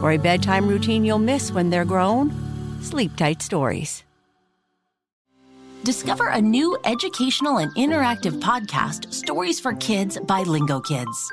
For a bedtime routine you'll miss when they're grown, Sleep Tight Stories. Discover a new educational and interactive podcast, Stories for Kids by Lingo Kids.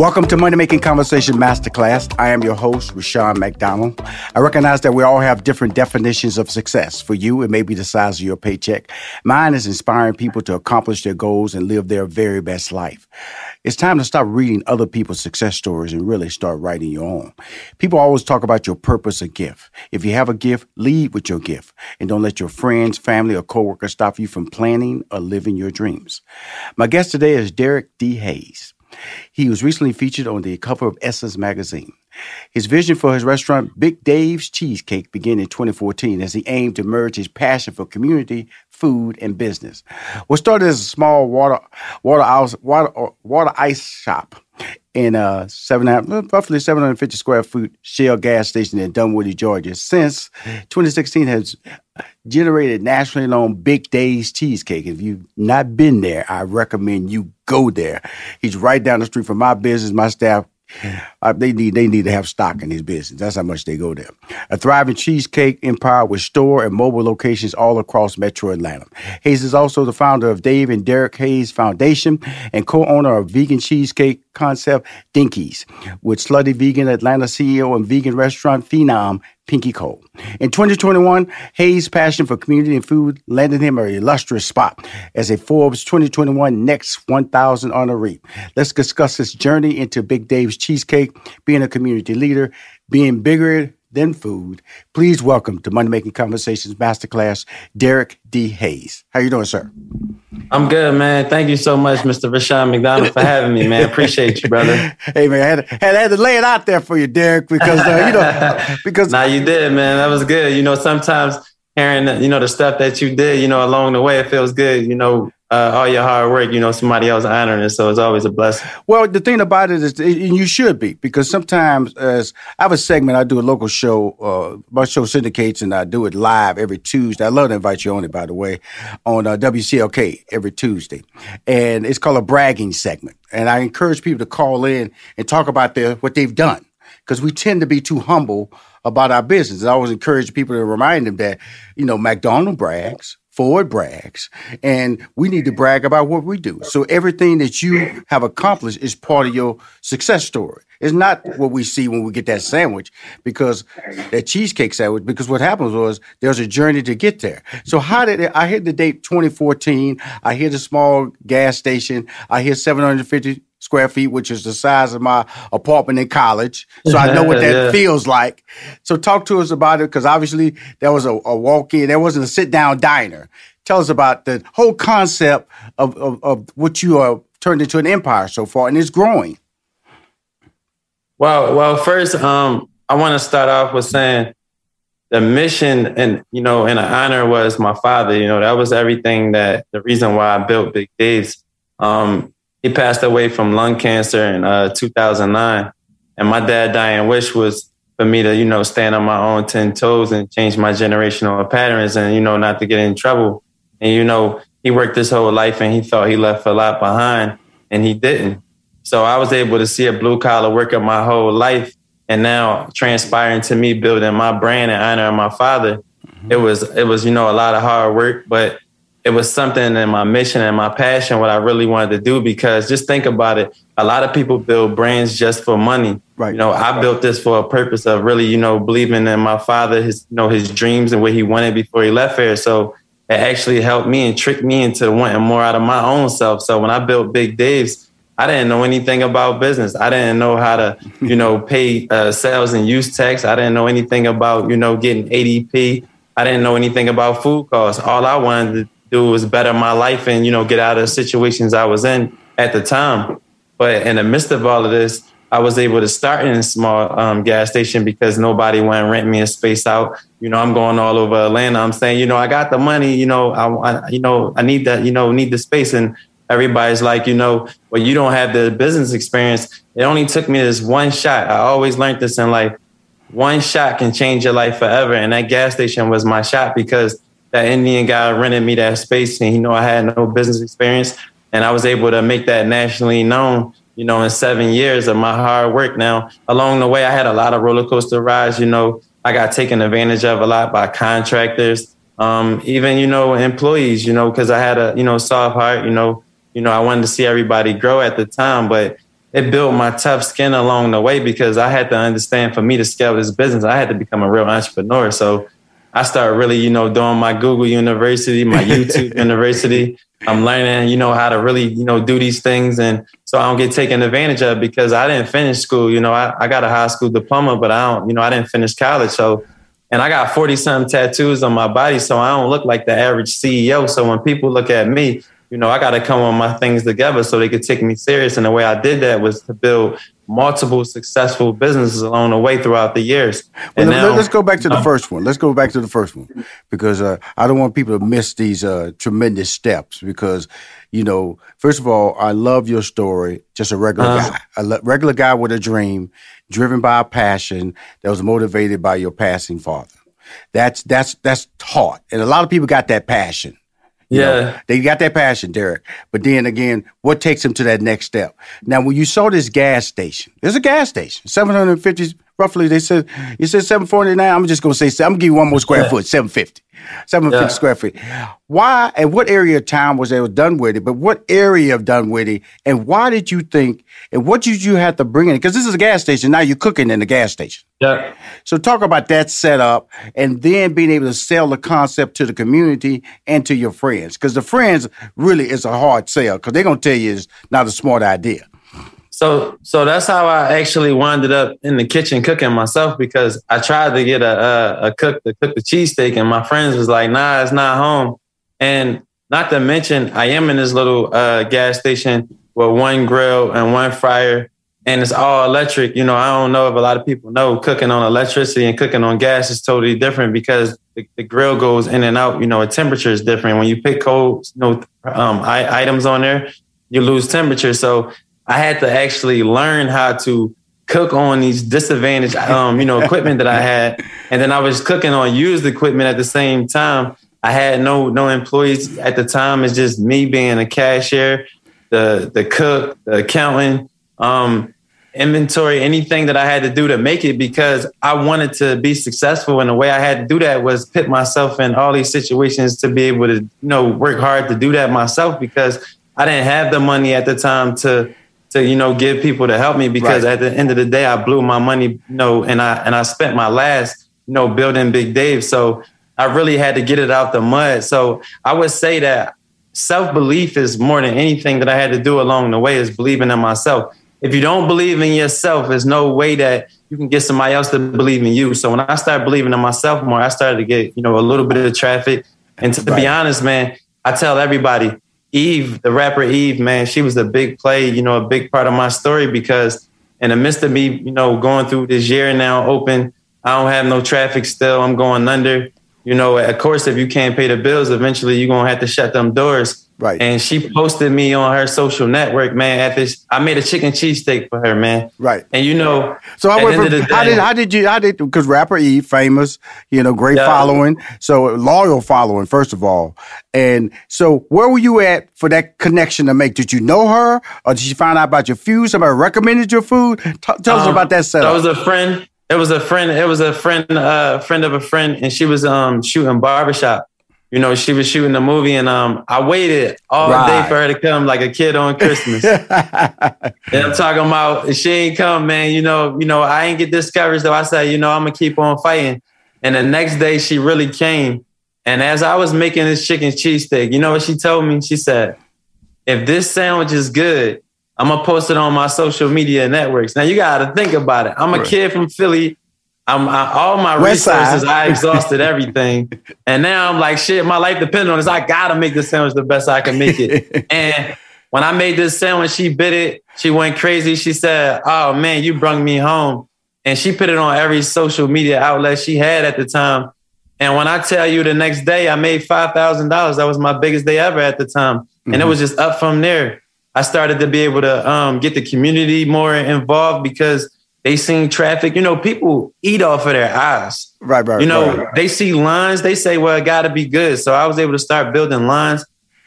Welcome to Money Making Conversation Masterclass. I am your host, Rushion McDonald. I recognize that we all have different definitions of success. For you, it may be the size of your paycheck. Mine is inspiring people to accomplish their goals and live their very best life. It's time to stop reading other people's success stories and really start writing your own. People always talk about your purpose or gift. If you have a gift, lead with your gift and don't let your friends, family, or coworkers stop you from planning or living your dreams. My guest today is Derek D. Hayes. He was recently featured on the cover of Essence magazine. His vision for his restaurant, Big Dave's Cheesesteak, began in 2014 as he aimed to merge his passion for community, food, and business. What started as a small water water ice, water, uh, water ice shop in uh, a seven, roughly 750 square foot Shell gas station in Dunwoody, Georgia, since 2016 has generated nationally known Big Dave's Cheesesteak. If you've not been there, I recommend you go there. He's right down the street from my business. My staff uh, they need they need to have stock in his business. That's how much they go there. A thriving cheesesteak empire with store and mobile locations all across Metro Atlanta. Hayes is also the founder of Dave and Derek Hayes Foundation and co-owner of vegan cheesesteak concept Dinkies with Slutty Vegan Atlanta CEO and vegan restaurant Phenom Pinky Cole. In 2021, Hayes' passion for community and food landed him an illustrious spot as a Forbes 2021 Next 1000 honoree. Let's discuss his journey into Big Dave's Cheesecake, being a community leader, being bigger than food. Please welcome to Money Making Conversations Masterclass, Derek D. Hayes. How you doing, sir? I'm good, man. Thank you so much, Mr. Rushion McDonald, for having me, man. Appreciate you, brother. Hey, man, I had, to, had, had to lay it out there for you, Derek, because uh, you know, because now you did, man. That was good. You know, sometimes hearing you know the stuff that you did, you know, along the way, it feels good. You know, uh, all your hard work, you know, somebody else honoring it. So it's always a blessing. Well, the thing about it is, and you should be, because sometimes as I have a segment, I do a local show, uh, my show syndicates, and I do it live every Tuesday. I love to invite you on it, by the way, on uh, WCLK every Tuesday. And it's called a bragging segment. And I encourage people to call in and talk about their, what they've done, because we tend to be too humble about our business. I always encourage people to remind them that, you know, McDonald brags, Ford brags, and we need to brag about what we do. So everything that you have accomplished is part of your success story. It's not what we see when we get that sandwich, because that cheesesteak sandwich. Because what happens was there's a journey to get there. So how did it, I hit the date 2014? I hit a small gas station. I hit 750 square feet, which is the size of my apartment in college. So I know what that yeah. feels like. So talk to us about it because obviously there was a, a walk in, there wasn't a sit down diner. Tell us about the whole concept of, of, of what you are turned into an empire so far, and it's growing. Well, well, first, um, I want to start off with saying the mission and you know and the honor was my father you know that was everything that the reason why i built big dave's um, he passed away from lung cancer in uh, 2009 and my dad dying wish was for me to you know stand on my own 10 toes and change my generational patterns and you know not to get in trouble. And you know he worked his whole life and he thought he left a lot behind and he didn't. So i was able to see a blue collar worker my whole life and now transpiring to me building my brand and honoring my father. Mm-hmm. it was it was you know a lot of hard work but it was something in my mission and my passion what i really wanted to do because just think about it a lot of people build brands just for money right you know i built this for a purpose of really you know believing in my father his you know his dreams and what he wanted before he left here so it actually helped me and tricked me into wanting more out of my own self so when i built big dave's I didn't know anything about business. I didn't know how to, you know, pay uh, sales and use tax. I didn't know anything about, you know, getting ADP. I didn't know anything about food costs. All I wanted to do was better my life and, you know, get out of situations I was in at the time. But in the midst of all of this, I was able to start in a small um, gas station because nobody went rent me a space out. You know, I'm going all over Atlanta. I'm saying, you know, I got the money. You know, I, I you know, I need that. You know, need the space. And everybody's like, you know, well, you don't have the business experience. It only took me this one shot. I always learned this in life. One shot can change your life forever. And that gas station was my shot because that Indian guy rented me that space and he knew I had no business experience. And I was able to make that nationally known, you know, in seven years of my hard work. Now, along the way, I had a lot of roller coaster rides. You know, I got taken advantage of a lot by contractors, um, even, you know, employees, you know, because I had a, you know, soft heart, you know, you know, I wanted to see everybody grow at the time, but it built my tough skin along the way because I had to understand for me to scale this business, I had to become a real entrepreneur. So I started really, you know, doing my Google University, my YouTube University. I'm learning, you know, how to really, you know, do these things. And so I don't get taken advantage of because I didn't finish school. You know, I, I got a high school diploma, but I don't, you know, I didn't finish college. So, and I got 40 some tattoos on my body. So I don't look like the average CEO. So when people look at me, you know, I got to come on my things together so they could take me serious. And the way I did that was to build multiple successful businesses along the way throughout the years. Well, now, let's go back to the um, first one. Let's go back to the first one because uh, I don't want people to miss these uh, tremendous steps because, you know, first of all, I love your story. Just a regular uh, guy, a le- regular guy with a dream, driven by a passion that was motivated by your passing father. That's that's that's taught, and a lot of people got that passion. Yeah. Know, they got that passion, Derek. But then again, what takes them to that next step? Now, when you saw this gas station, there's a gas station, 750, roughly, they said, you said 749. I'm just going to say, I'm going to give you one more square yeah. foot, 750. 750 yeah. square feet. Why and what area of town was there Dunwoody? But what area of Dunwoody? And why did you think? And what did you have to bring in? Because this is a gas station. Now you're cooking in the gas station. Yeah. So talk about that setup, and then being able to sell the concept to the community and to your friends. Because the friends really is a hard sell because they're gonna tell you it's not a smart idea. So, so that's how I actually wound up in the kitchen cooking myself because I tried to get a a, a cook to cook the cheesesteak, and my friends was like, "Nah, it's not home." And not to mention, I am in this little uh, gas station with one grill and one fryer, and it's all electric. You know, I don't know if a lot of people know cooking on electricity and cooking on gas is totally different because the, the grill goes in and out. You know, a temperature is different. When you pick cold, you know, um, items on there, you lose temperature. So I had to actually learn how to cook on these disadvantaged, um, you know, equipment that I had, and then I was cooking on used equipment at the same time. I had no no employees at the time. It's just me being a cashier, the the cook, the accountant, um, inventory, anything that I had to do to make it because I wanted to be successful. And the way I had to do that was put myself in all these situations to be able to, you know, work hard to do that myself because I didn't have the money at the time to to you know give people to help me because right. at the end of the day I blew my money you know and I and I spent my last you know building Big Dave so I really had to get it out the mud so I would say that self belief is more than anything that I had to do along the way is believing in myself. If you don't believe in yourself, there's no way that you can get somebody else to believe in you. So when I started believing in myself more, I started to get, you know, a little bit of traffic. And to right. be honest, man, I tell everybody, Eve, the rapper Eve, man, she was a big play, you know, a big part of my story because in the midst of me, you know, going through this year now open, I don't have no traffic still. I'm going under. You know, of course, if you can't pay the bills, eventually you're gonna have to shut them doors. Right. And she posted me on her social network, man. At this, I made a chicken cheesesteak for her, man. Right. And you know, so I went from, how did how did you how did because rapper E famous, you know, great yeah. following, so loyal following first of all, and so where were you at for that connection to make? Did you know her, or did she find out about your food? Somebody recommended your food. T- tell um, us about that setup. That was a friend. It was a friend. It was a friend, uh, friend of a friend, and she was um shooting barbershop. You know, she was shooting the movie, and um, I waited all right. day for her to come, like a kid on Christmas. and I'm talking about she ain't come, man. You know, you know, I ain't get discouraged though. I said, you know, I'm gonna keep on fighting. And the next day, she really came. And as I was making this chicken cheesesteak, you know what she told me? She said, "If this sandwich is good, I'm gonna post it on my social media networks. Now you gotta think about it. I'm a right. kid from Philly. I'm I, all my West resources. Side. I exhausted everything, and now I'm like, shit. My life depends on this. I gotta make this sandwich the best I can make it. and when I made this sandwich, she bit it. She went crazy. She said, "Oh man, you brung me home." And she put it on every social media outlet she had at the time. And when I tell you the next day I made five thousand dollars, that was my biggest day ever at the time. Mm-hmm. And it mm-hmm. was just up from there. I started to be able to um, get the community more involved because they seen traffic. You know, people eat off of their eyes. Right, right. You know, right. they see lines, they say, well, it got to be good. So I was able to start building lines.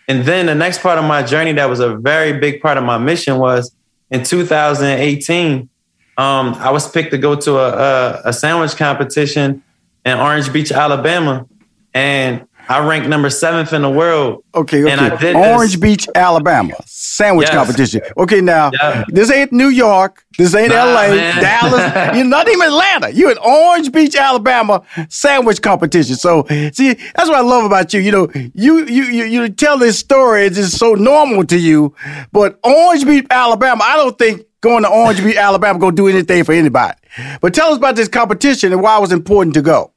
And then the next part of my journey that was a very big part of my mission was in 2018, um, I was picked to go to a, a, a sandwich competition in Orange Beach, Alabama. And I ranked number seventh in the world. Okay, okay. Orange this. Beach, Alabama, sandwich yes. competition. Okay, now yeah. this ain't New York, this ain't nah, LA, man. Dallas. You're not even Atlanta. You're in Orange Beach, Alabama, sandwich competition. So see, that's what I love about you. You know, you you you, you tell this story. It's just so normal to you, but Orange Beach, Alabama. I don't think going to Orange Beach, Alabama, gonna do anything for anybody. But tell us about this competition and why it was important to go.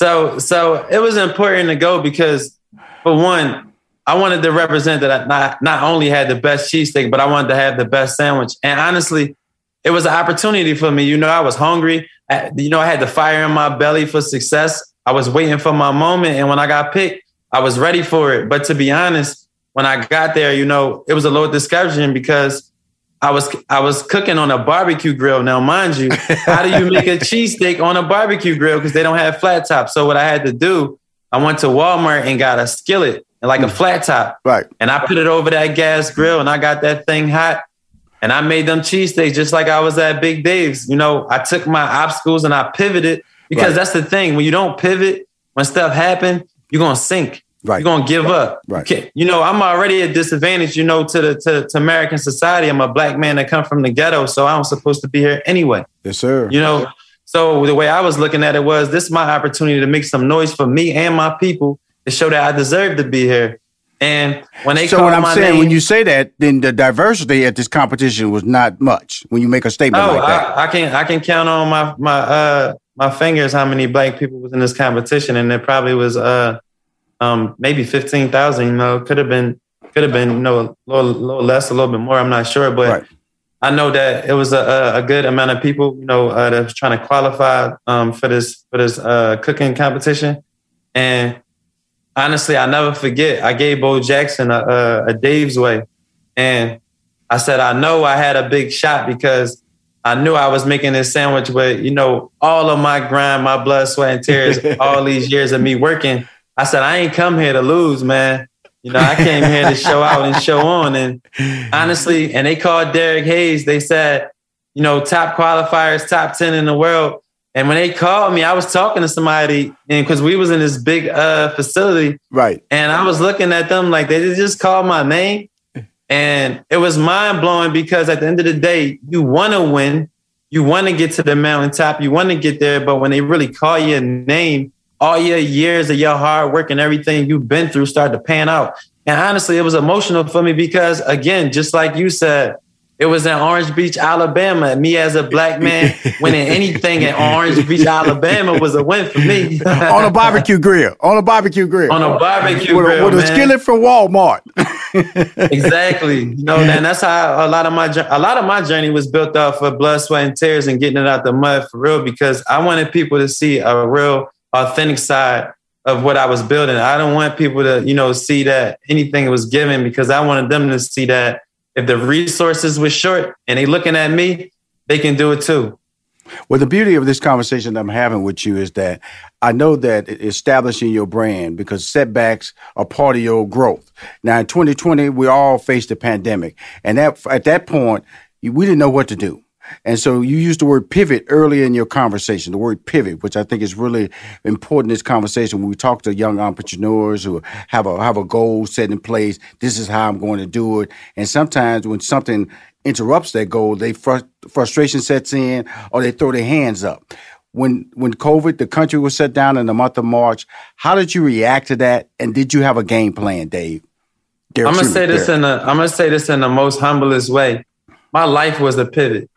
So so it was important to go because for one, I wanted to represent that I not, not only had the best cheesesteak, but I wanted to have the best sandwich. And honestly, it was an opportunity for me. You know, I was hungry. I, you know, I had the fire in my belly for success. I was waiting for my moment. And when I got picked, I was ready for it. But to be honest, when I got there, you know, it was a little discouraging because I was I was cooking on a barbecue grill. Now, mind you, how do you make a cheesesteak on a barbecue grill? Because they don't have flat top. So what I had to do, I went to Walmart and got a skillet and like a mm. flat top. Right. And I put it over that gas grill and I got that thing hot. And I made them cheesesteaks just like I was at Big Dave's. You know, I took my obstacles and I pivoted because right. that's the thing. When you don't pivot, when stuff happen, you're gonna sink. Right. You're gonna give up. Right. You, you, know, I'm already at disadvantage, you know, to the to, to American society. I'm a black man that come from the ghetto, so I'm supposed to be here anyway. Yes, sir. You know, so the way I was looking at it was this is my opportunity to make some noise for me and my people to show that I deserve to be here. And when they so what I'm saying, name, when you say that, then the diversity at this competition was not much. When you make a statement oh, like that, I, I can I can count on my my uh my fingers how many black people was in this competition, and it probably was uh um, maybe 15,000, you know, could have been, could have been, you know, a little, little, less, a little bit more. I'm not sure, but right. I know that it was a, a, good amount of people, you know, uh, that was trying to qualify um, for this, for this uh, cooking competition. And honestly, I never forget, I gave Bo Jackson a, a, a Dave's way. And I said, I know I had a big shot because I knew I was making this sandwich but you know, all of my grind, my blood, sweat, and tears, all these years of me working. I said, I ain't come here to lose, man. You know, I came here to show out and show on. And honestly, and they called Derek Hayes. They said, you know, top qualifiers, top 10 in the world. And when they called me, I was talking to somebody and because we was in this big uh, facility. Right. And I was looking at them like they just called my name. And it was mind blowing because at the end of the day, you want to win. You want to get to the mountaintop. You want to get there. But when they really call your name, all your years of your hard work and everything you've been through started to pan out. And honestly, it was emotional for me because, again, just like you said, it was in Orange Beach, Alabama. Me as a black man winning anything in Orange Beach, Alabama was a win for me. on a barbecue grill. On a barbecue grill. On a barbecue with, grill. With a man. skillet from Walmart. exactly. You know, and that's how a lot of my a lot of my journey was built off of blood, sweat, and tears and getting it out the mud for real because I wanted people to see a real authentic side of what I was building. I don't want people to, you know, see that anything was given because I wanted them to see that if the resources were short and they looking at me, they can do it too. Well, the beauty of this conversation I'm having with you is that I know that establishing your brand because setbacks are part of your growth. Now, in 2020, we all faced a pandemic, and that at that point, we didn't know what to do. And so you used the word pivot earlier in your conversation, the word pivot, which I think is really important in this conversation when we talk to young entrepreneurs who have a have a goal set in place. This is how I'm going to do it. And sometimes when something interrupts that goal, they fr- frustration sets in or they throw their hands up. When when COVID, the country was shut down in the month of March, how did you react to that? And did you have a game plan, Dave? Derek, I'm gonna say this Derek. in a I'm gonna say this in the most humblest way. My life was a pivot.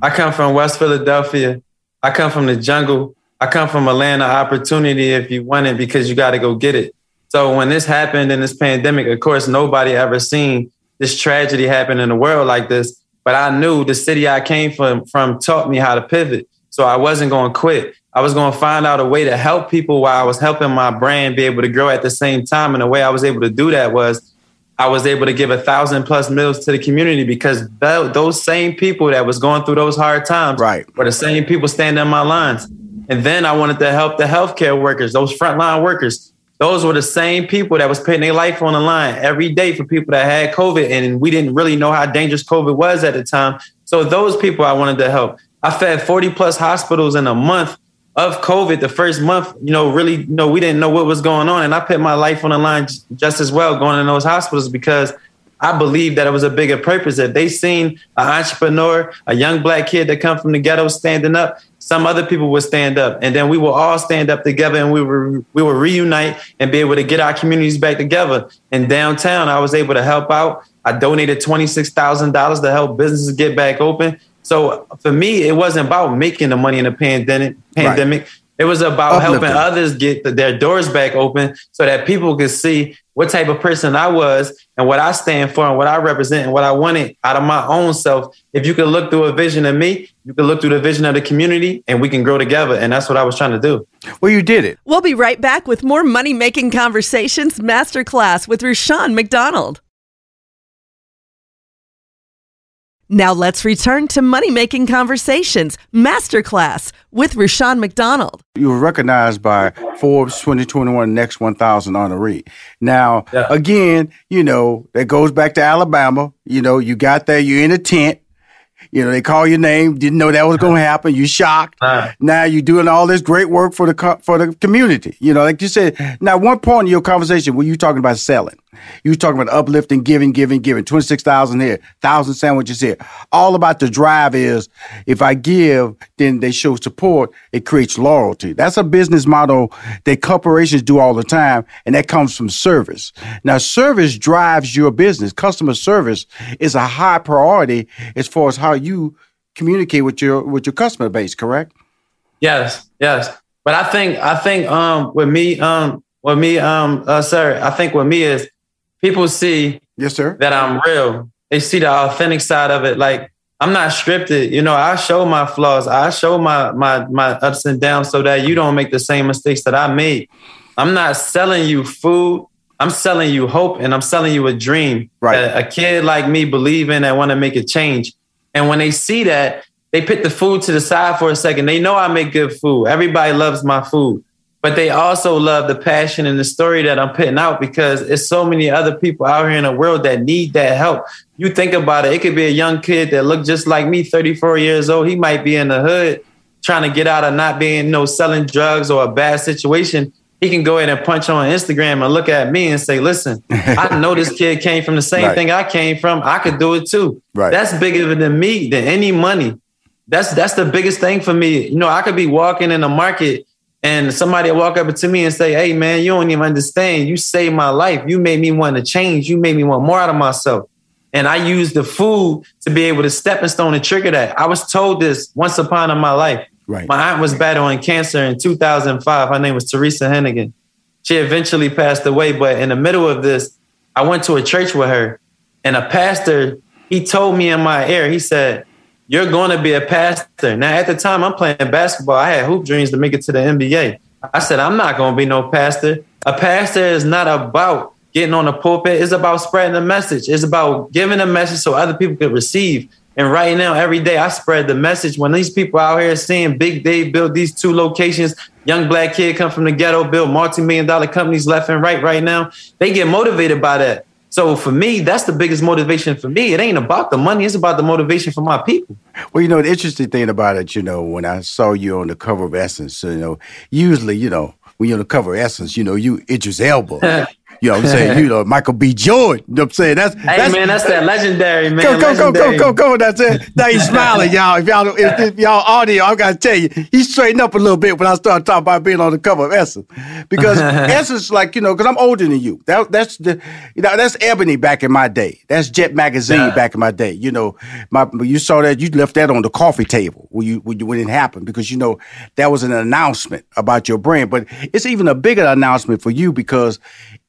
I come from West Philadelphia. I come from the jungle. I come from a land of opportunity if you want it because you got to go get it. So when this happened in this pandemic, of course, nobody ever seen this tragedy happen in the world like this. But I knew the city I came from from taught me how to pivot. So I wasn't going to quit. I was going to find out a way to help people while I was helping my brand be able to grow at the same time. And the way I was able to do that was I was able to give a thousand plus meals to the community because th- those same people that was going through those hard times right. were the same people standing in my lines. And then I wanted to help the healthcare workers, those frontline workers. Those were the same people that was putting their life on the line every day for people that had COVID. And we didn't really know how dangerous COVID was at the time. So those people I wanted to help. I fed 40 plus hospitals in a month of COVID, the first month, you know, really, you know, we didn't know what was going on. And I put my life on the line just as well going in those hospitals because I believe that it was a bigger purpose. That they seen an entrepreneur, a young black kid that come from the ghetto standing up, some other people would stand up. And then we will all stand up together and we were we will reunite and be able to get our communities back together. In downtown, I was able to help out. I donated $26,000 to help businesses get back open. So for me, it wasn't about making the money in the pandemic. Pandemic. Right. It was about Uplifting. helping others get the, their doors back open so that people could see what type of person I was and what I stand for and what I represent and what I wanted out of my own self. If you could look through a vision of me, you could look through the vision of the community and we can grow together. And that's what I was trying to do. Well, you did it. We'll be right back with more money making conversations masterclass with Rushion McDonald. Now let's return to Money Making Conversations Masterclass with Rushion McDonald. You were recognized by Forbes 2021 Next 1000 honoree. Now, yeah. again, you know, that goes back to Alabama. You know, you got there, you're in a tent. You know, they call your name, didn't know that was going to happen. You shocked. Uh, now you're doing all this great work for the co- for the community. You know, like you said. Now, one point in your conversation were you talking about selling? You talking about uplifting, giving, giving, giving. Twenty six thousand here, thousand sandwiches here. All about the drive is if I give, then they show support. It creates loyalty. That's a business model that corporations do all the time, and that comes from service. Now, service drives your business. Customer service is a high priority as far as how you communicate with your with your customer base. Correct? Yes, yes. But I think I think um with me um with me um uh, sir I think with me is people see yes sir that I'm real. They see the authentic side of it. Like I'm not scripted. You know, I show my flaws. I show my my my ups and downs so that you don't make the same mistakes that I made. I'm not selling you food. I'm selling you hope and I'm selling you a dream right. a kid like me believe in and want to make a change. And when they see that, they put the food to the side for a second. They know I make good food. Everybody loves my food but they also love the passion and the story that I'm putting out because it's so many other people out here in the world that need that help. You think about it, it could be a young kid that looked just like me, 34 years old. He might be in the hood trying to get out of not being, you know, selling drugs or a bad situation. He can go ahead and punch on Instagram and look at me and say, listen, I know this kid came from the same right. thing I came from. I could do it too. Right. That's bigger than me, than any money. That's that's the biggest thing for me. You know, I could be walking in the market And somebody walk up to me and say, Hey man, you don't even understand. You saved my life. You made me want to change. You made me want more out of myself. And I used the food to be able to stepping stone and trigger that. I was told this once upon in my life. Right. My aunt was battling cancer in 2005. Her name was Teresa Hennigan. She eventually passed away, but in the middle of this, I went to a church with her, and a pastor, he told me in my ear, he said, You're going to be a pastor. Now, at the time, I'm playing basketball. I had hoop dreams to make it to the NBA. I said, I'm not going to be no pastor. A pastor is not about getting on the pulpit, it's about spreading the message, it's about giving a message so other people can receive. And right now, every day I spread the message. When these people out here seeing Big Dave build these two locations, young black kid come from the ghetto, build multi-million dollar companies left and right right now, they get motivated by that. So for me, that's the biggest motivation for me. It ain't about the money, it's about the motivation for my people. Well, you know, the interesting thing about it, you know, when I saw you on the cover of Essence, you know, usually, you know, when you're on the cover of Essence, you know, you Idris Elba. You know what I'm saying? You know, Michael B. Jordan. You know what I'm saying? That's, Hey that's man, that's that legendary man. Go, go, go, go, legendary. go, go. That's it. Now he's smiling, y'all. If y'all, if, if y'all audio, I gotta tell you, he straightened up a little bit when I started talking about being on the cover of Essence, because Essence, like you know, because I'm older than you. That, that's the, you know, that's Ebony back in my day. That's Jet Magazine Yeah. back in my day. You know, my you saw that you left that on the coffee table when you when, you, when it happened because you know that was an announcement about your brand, but it's even a bigger announcement for you because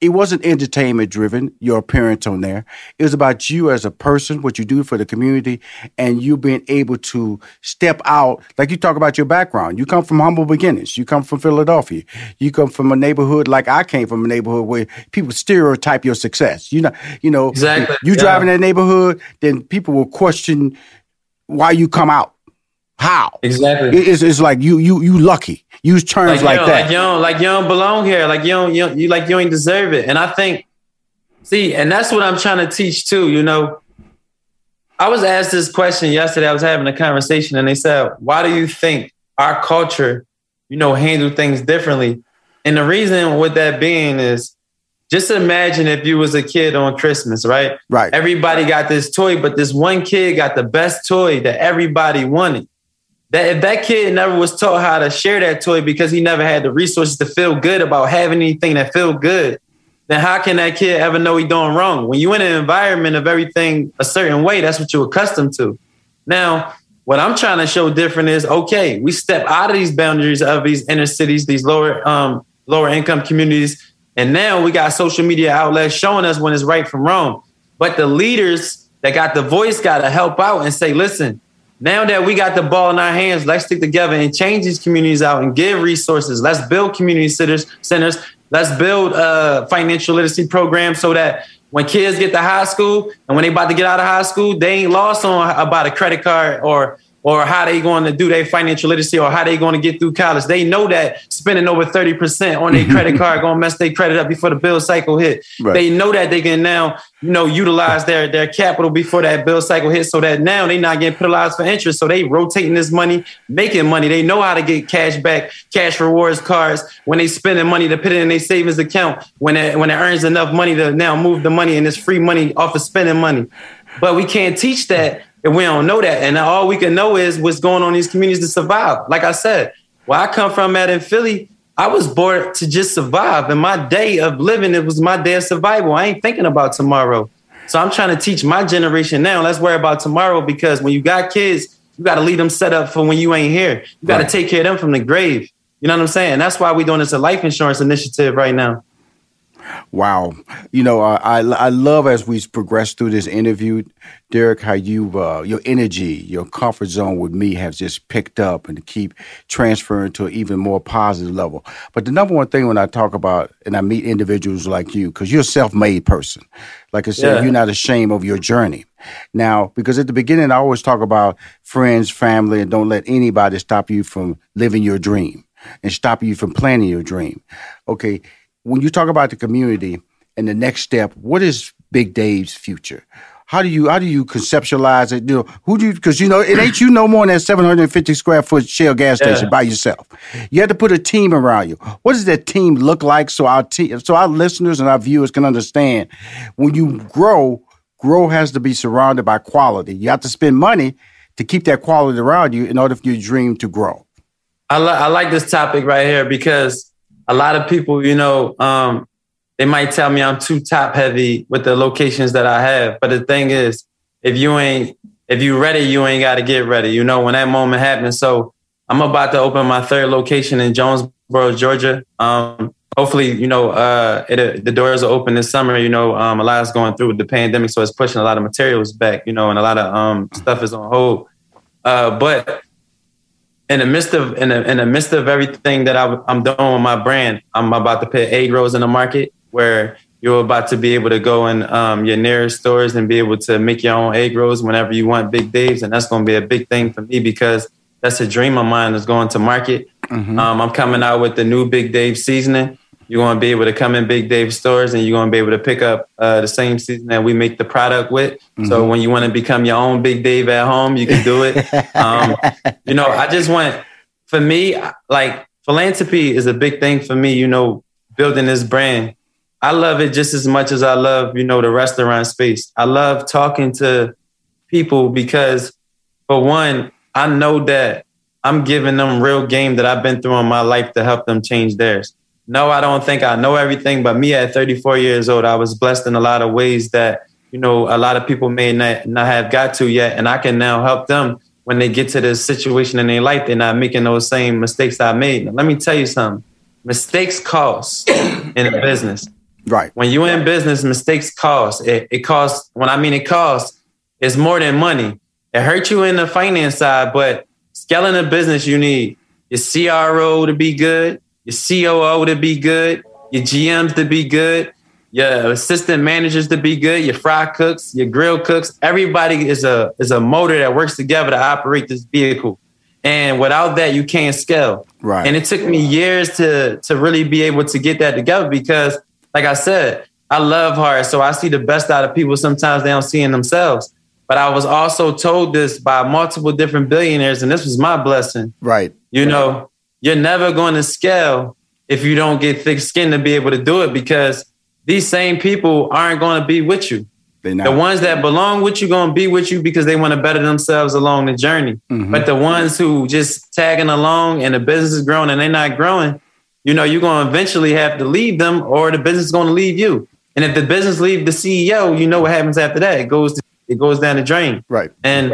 it wasn't entertainment driven, your appearance on there. It was about you as a person, what you do for the community, and you being able to step out. Like you talk about your background. You come from humble beginnings. You come from Philadelphia. You come from a neighborhood like I came from a neighborhood where people stereotype your success. You know, you know, Exactly, you yeah. drive in that neighborhood, then people will question why you come out. How? Exactly. It's, it's like you you you lucky. Use terms like, like, yo, that. like you don't like you don't belong here. Like you don't, you don't you like you ain't deserve it. And I think, see, and that's what I'm trying to teach too. You know, I was asked this question yesterday. I was having a conversation, and they said, "Why do you think our culture, you know, handle things differently?" And the reason with that being is, just imagine if you was a kid on Christmas, right? Right. Everybody got this toy, but this one kid got the best toy that everybody wanted that if that kid never was taught how to share that toy because he never had the resources to feel good about having anything that feel good, then how can that kid ever know he doing wrong? When you're in an environment of everything a certain way, that's what you're accustomed to. Now, what I'm trying to show different is okay, we step out of these boundaries of these inner cities, these lower um, lower income communities, and now we got social media outlets showing us when it's right from wrong. But the leaders that got the voice got to help out and say, listen, now that we got the ball in our hands, let's stick together and change these communities out and give resources. Let's build community centers. Centers. Let's build uh, financial literacy programs so that when kids get to high school and when they about to get out of high school, they ain't lost on about a credit card or or how they going to do their financial literacy or how they going to get through college. They know that spending over 30% on their credit card going to mess their credit up before the bill cycle hit. Right. They know that they can now, you know, utilize their their capital before that bill cycle hits so that now they not getting penalized for interest. So they rotating this money, making money. They know how to get cash back, cash rewards cards when they spending money to put it in their savings account when it when it earns enough money to now move the money and it's free money off of spending money. But we can't teach that if we don't know that. And all we can know is what's going on in these communities to survive. Like I said, where I come from at in Philly, I was born to just survive. And my day of living, it was my day of survival. I ain't thinking about tomorrow. So I'm trying to teach my generation now. Let's worry about tomorrow because when you got kids, you got to leave them set up for when you ain't here. You got to Right. take care of them from the grave. You know what I'm saying? That's why we're doing this a life insurance initiative right now. Wow. You know, uh, I, I love as we progress through this interview, Derek, how you, uh, your energy, your comfort zone with me has just picked up and keep transferring to an even more positive level. But the number one thing when I talk about and I meet individuals like you, because you're a self made person, like I said, Yeah. you're not ashamed of your journey. Now, because at the beginning, I always talk about friends, family, and don't let anybody stop you from living your dream and stop you from planning your dream. Okay, when you talk about the community and the next step, what is Big Dave's future? How do you how do you conceptualize it? You know, who do you because you know it ain't you no more than that 750 square foot Shell gas station Yeah. by yourself. You have to put a team around you. What does that team look like so our te- so our listeners and our viewers can understand when you grow, grow has to be surrounded by quality. You have to spend money to keep that quality around you in order for your dream to grow. I, li- I like this topic right here because a lot of people, you know, um, they might tell me I'm too top heavy with the locations that I have. But the thing is, if you ain't if you ready, you ain't got to get ready. You know when that moment happens. So I'm about to open my third location in Jonesboro, Georgia. Um, hopefully, you know, uh, it, the doors are open this summer. You know, um, a lot is going through with the pandemic, so it's pushing a lot of materials back. You know, and a lot of um, stuff is on hold. Uh, but in the midst of in the, in the midst of everything that I, am doing with my brand, I'm about to put egg rolls in the market where you're about to be able to go in um, your nearest stores and be able to make your own egg rolls whenever you want Big Dave's, and that's going to be a big thing for me because that's a dream of mine is going to market. Mm-hmm. Um, I'm coming out with the new Big Dave seasoning. You're going to be able to come in Big Dave stores and you're going to be able to pick up uh, the same season that we make the product with. Mm-hmm. So when you want to become your own Big Dave at home, you can do it. um, you know, I just want, for me, like philanthropy is a big thing for me, you know, building this brand I love it just as much as I love, you know, the restaurant space. I love talking to people because, for one, I know that I'm giving them real game that I've been through in my life to help them change theirs. No, I don't think I know everything, but me at 34 years old, I was blessed in a lot of ways that, you know, a lot of people may not, not have got to yet. And I can now help them when they get to this situation in their life, they're not making those same mistakes I made. Now, let me tell you something. Mistakes cost in a business. Right. When you're in business, mistakes cost. It, it costs, when I mean it costs, it's more than money. It hurts you in the finance side, but scaling a business, you need your CRO to be good, your COO to be good, your GMs to be good, your assistant managers to be good, your fry cooks, your grill cooks. Everybody is a is a motor that works together to operate this vehicle. And without that, you can't scale. Right. And it took me years to to really be able to get that together because like I said, I love hard. So I see the best out of people. Sometimes they don't see in themselves. But I was also told this by multiple different billionaires, and this was my blessing. Right. You know, you're never going to scale if you don't get thick skin to be able to do it because these same people aren't going to be with you. The ones that belong with you going to be with you because they want to better themselves along the journey. Mm-hmm. But the ones who just tagging along and the business is growing and they're not growing, you know, you're going to eventually have to leave them or the business is going to leave you. And if the business leave the CEO, you know what happens after that. It goes, it goes down the drain. Right. And,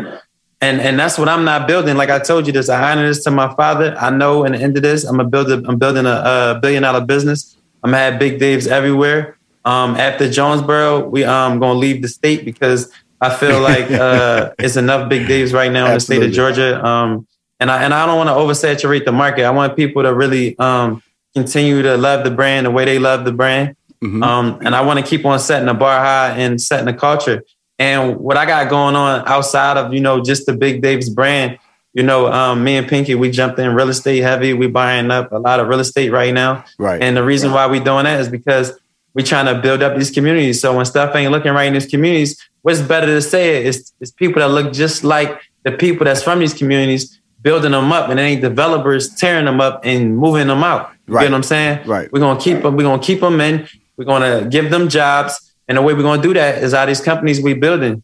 and, and that's what I'm not building. Like I told you this, I honor this to my father. I know in the end of this, I'm a builder. I'm building a, a billion dollar business. I'm gonna have big Dave's everywhere. Um, after Jonesboro, we um gonna leave the state because I feel like uh, it's enough big Dave's right now in Absolutely. the state of Georgia. Um, and I and I don't want to oversaturate the market. I want people to really um continue to love the brand the way they love the brand. Mm-hmm. Um, and I want to keep on setting the bar high and setting the culture. And what I got going on outside of, you know, just the Big Dave's brand, you know, um, me and Pinky, we jumped in real estate heavy. We buying up a lot of real estate right now. Right. And the reason why we doing that is because we trying to build up these communities. So when stuff ain't looking right in these communities, what's better to say it is, is people that look just like the people that's from these communities, building them up and ain't developers tearing them up and moving them out. Right. You know what I'm saying? Right. We're gonna keep them. We're gonna keep them in. We're gonna give them jobs, and the way we're gonna do that is out these companies we building.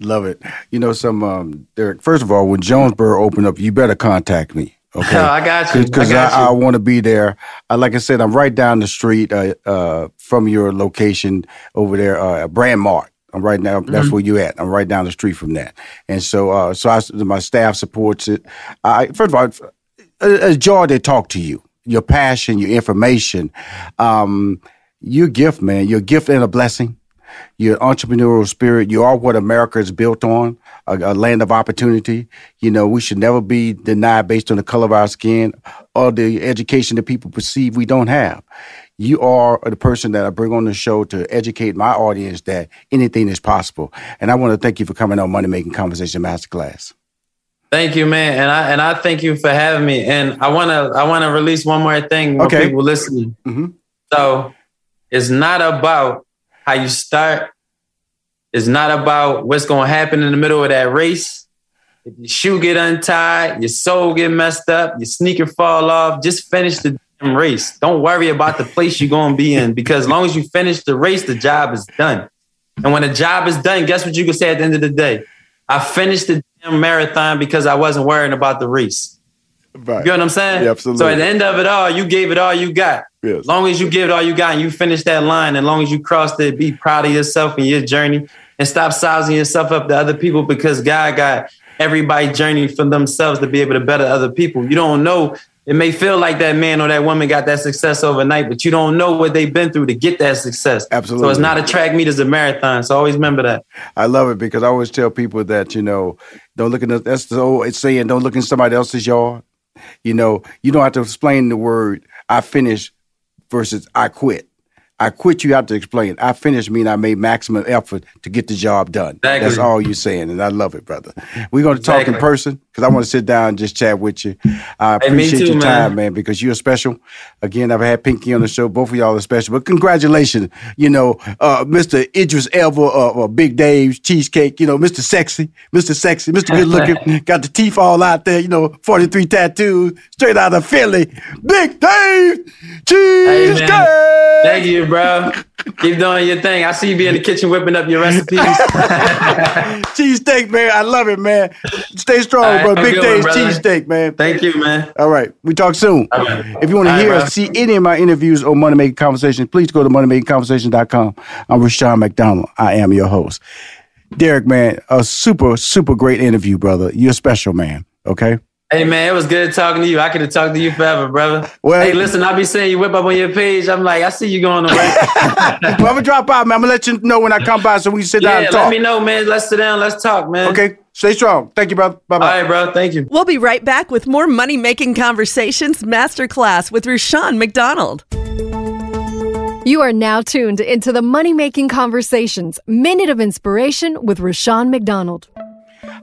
Love it. You know, some um, Derek. First of all, when Jonesboro open up, you better contact me. Okay, I got you. Because I, I, I want to be there. Uh, like I said, I'm right down the street uh, uh, from your location over there, uh, Brand Mart. I'm right now. That's mm-hmm. where you at. I'm right down the street from that. And so, uh, so I, my staff supports it. I, first of all, a, a joy to talk to you your passion, your information. Um, your gift, man. Your gift and a blessing. Your entrepreneurial spirit. You are what America is built on. A, a, land of opportunity. You know, we should never be denied based on the color of our skin or the education that people perceive we don't have. You are the person that I bring on the show to educate my audience that anything is possible. And I want to thank you for coming on Money Making Conversation Masterclass. Thank you, man, and I and I thank you for having me. And I wanna I wanna release one more thing for okay. people listening. Mm-hmm. So it's not about how you start. It's not about what's gonna happen in the middle of that race. If your shoe get untied, your soul get messed up, your sneaker fall off, just finish the damn race. Don't worry about the place you're gonna be in because as long as you finish the race, the job is done. And when the job is done, guess what you can say at the end of the day? I finished the marathon because I wasn't worrying about the race. Right. You know what I'm saying? Yeah, absolutely. So at the end of it all, you gave it all you got. Yes. As long as you give it all you got and you finish that line, as long as you crossed it, be proud of yourself and your journey and stop sizing yourself up to other people because God got everybody journey for themselves to be able to better other people. You don't know. It may feel like that man or that woman got that success overnight, but you don't know what they've been through to get that success. Absolutely. So it's not a track meet, it's a marathon. So always remember that. I love it because I always tell people that you know don't look in the, that's the old it's saying don't look in somebody else's yard. You know you don't have to explain the word I finished versus I quit. I quit. You have to explain. I finished mean I made maximum effort to get the job done. Exactly. That's all you're saying, and I love it, brother. We're going to talk in person because I want to sit down and just chat with you. I Hey, appreciate too, your time, man. man, because you're special. Again, I've had Pinky on the show. Both of y'all are special. But congratulations, you know, uh, Mr. Idris Elba, uh, uh, Big Dave's Cheesesteak, you know, Mr. Sexy, Mr. Sexy, Mr. Good Looking, got the teeth all out there, you know, 43 tattoos, straight out of Philly. Big Dave Cheesesteak! Thank you, bro. Keep doing your thing. I see you be in the kitchen whipping up your recipes. Cheesesteak, man. I love it, man. Stay strong, right, bro. Big Dave's. Cheesesteak, man. Thank you, man. All right. We talk soon. Right. If you want to All right, hear or see any of my interviews or Money Making Conversation, please go to moneymakingconversation.com. I'm Rushion McDonald. I am your host. Derek, man, a super, super great interview, brother. You're special, man. Okay? Hey man, it was good talking to you. I could have talked to you forever, brother. Well- hey, listen, I be seeing you whip up on your page. I'm like, I see you going away. well, I'm going to drop out, man. I'm going to let you know when I come by so we can sit down yeah, and let me know, man. Let's sit down. Let's talk, man. Okay? Stay strong. Thank you, brother. Bye bye. right, bro. Thank you. We'll be right back with more Money Making Conversations Masterclass with Rushion McDonald. You are now tuned into the Money Making Conversations Minute of Inspiration with Rushion McDonald.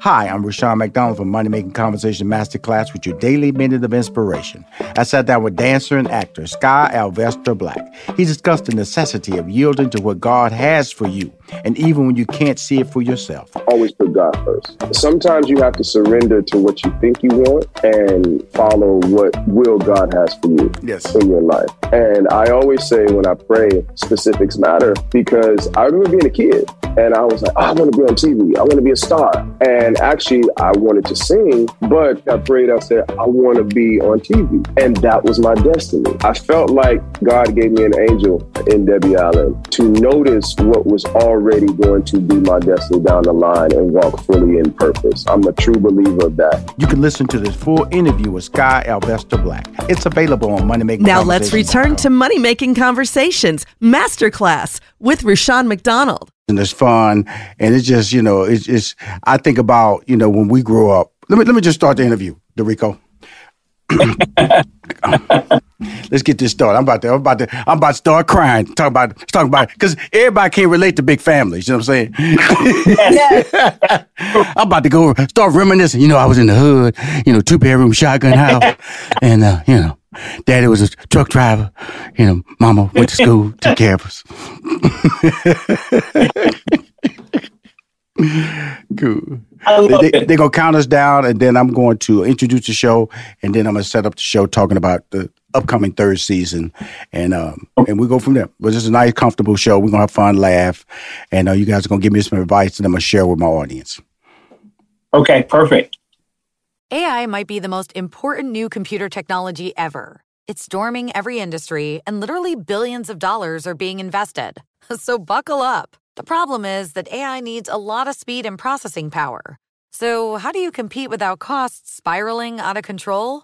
Hi, I'm Rushion McDonald from Money Making Conversation Masterclass with your daily minute of inspiration. I sat down with dancer and actor Skyh Alvester Black. He discussed the necessity of yielding to what God has for you, and even when you can't see it for yourself. always put God first. Sometimes you have to surrender to what you think you want and follow what will God has for you Yes. in your life. And I always say when I pray, specifics matter because I remember being a kid and I was like, oh, I want to be on TV. I want to be a star. And actually, I wanted to sing, but I prayed, I said, I want to be on TV. And that was my destiny. I felt like God gave me an angel in Debbie Allen to notice what was already going to be my destiny down the line and walk fully in purpose. I'm a true believer of that. You can listen to this full interview with Skyh Alvester Black. It's available on Money Making Now let's return to Money Making Conversations Masterclass with Rushion McDonald. and it's fun and it's just you know it's it's i think about you know when we grew up let me let me just start the interview Derrico let's get this started i'm about to i'm about to i'm about to start crying talk about talking about because everybody can't relate to big families you know what i'm saying i'm about to go start reminiscing you know i was in the hood you know two bedroom shotgun house and uh you know Daddy was a truck driver. You know, Mama went to school, took care of us. Cool. They, they, they're gonna count us down, and then I'm going to introduce the show, and then I'm gonna set up the show talking about the upcoming third season, and um, and we go from there. But it's a nice, comfortable show. We're gonna have fun, laugh, and uh, you guys are gonna give me some advice, and I'm gonna share with my audience. Okay, perfect. AI might be the most important new computer technology ever. It's storming every industry, and literally billions of dollars are being invested. So buckle up. The problem is that AI needs a lot of speed and processing power. So, how do you compete without costs spiraling out of control?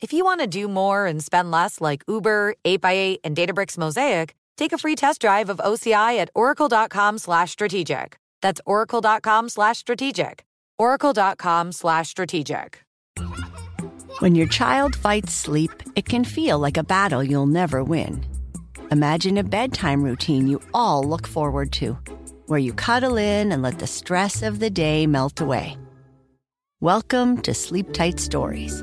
If you want to do more and spend less like Uber, 8x8, and Databricks Mosaic, take a free test drive of OCI at oracle.com slash strategic. That's oracle.com slash strategic. oracle.com slash strategic. When your child fights sleep, it can feel like a battle you'll never win. Imagine a bedtime routine you all look forward to, where you cuddle in and let the stress of the day melt away. Welcome to Sleep Tight Stories,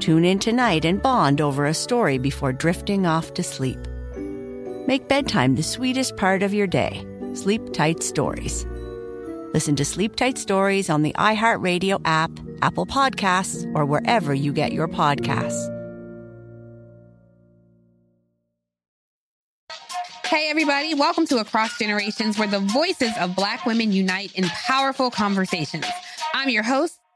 Tune in tonight and bond over a story before drifting off to sleep. Make bedtime the sweetest part of your day. Sleep Tight Stories. Listen to Sleep Tight Stories on the iHeartRadio app, Apple Podcasts, or wherever you get your podcasts. Hey, everybody, welcome to Across Generations, where the voices of Black women unite in powerful conversations. I'm your host,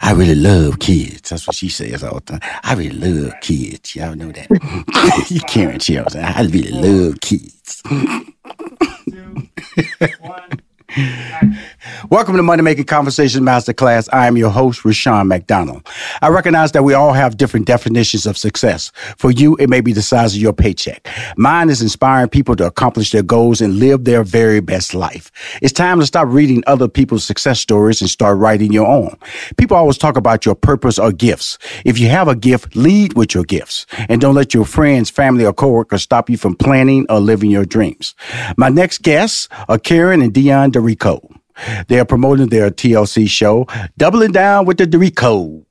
I really love kids. That's what she says all the time. I really love kids. Y'all know that. you Karen Chelsea. I really love kids. Welcome to Money Making Conversation Masterclass. I am your host, Rushion McDonald. I recognize that we all have different definitions of success. For you, it may be the size of your paycheck. Mine is inspiring people to accomplish their goals and live their very best life. It's time to stop reading other people's success stories and start writing your own. People always talk about your purpose or gifts. If you have a gift, lead with your gifts and don't let your friends, family, or coworkers stop you from planning or living your dreams. My next guests are Karen and Deon Derrico. They are promoting their TLC show, Doubling Down with the Derricos.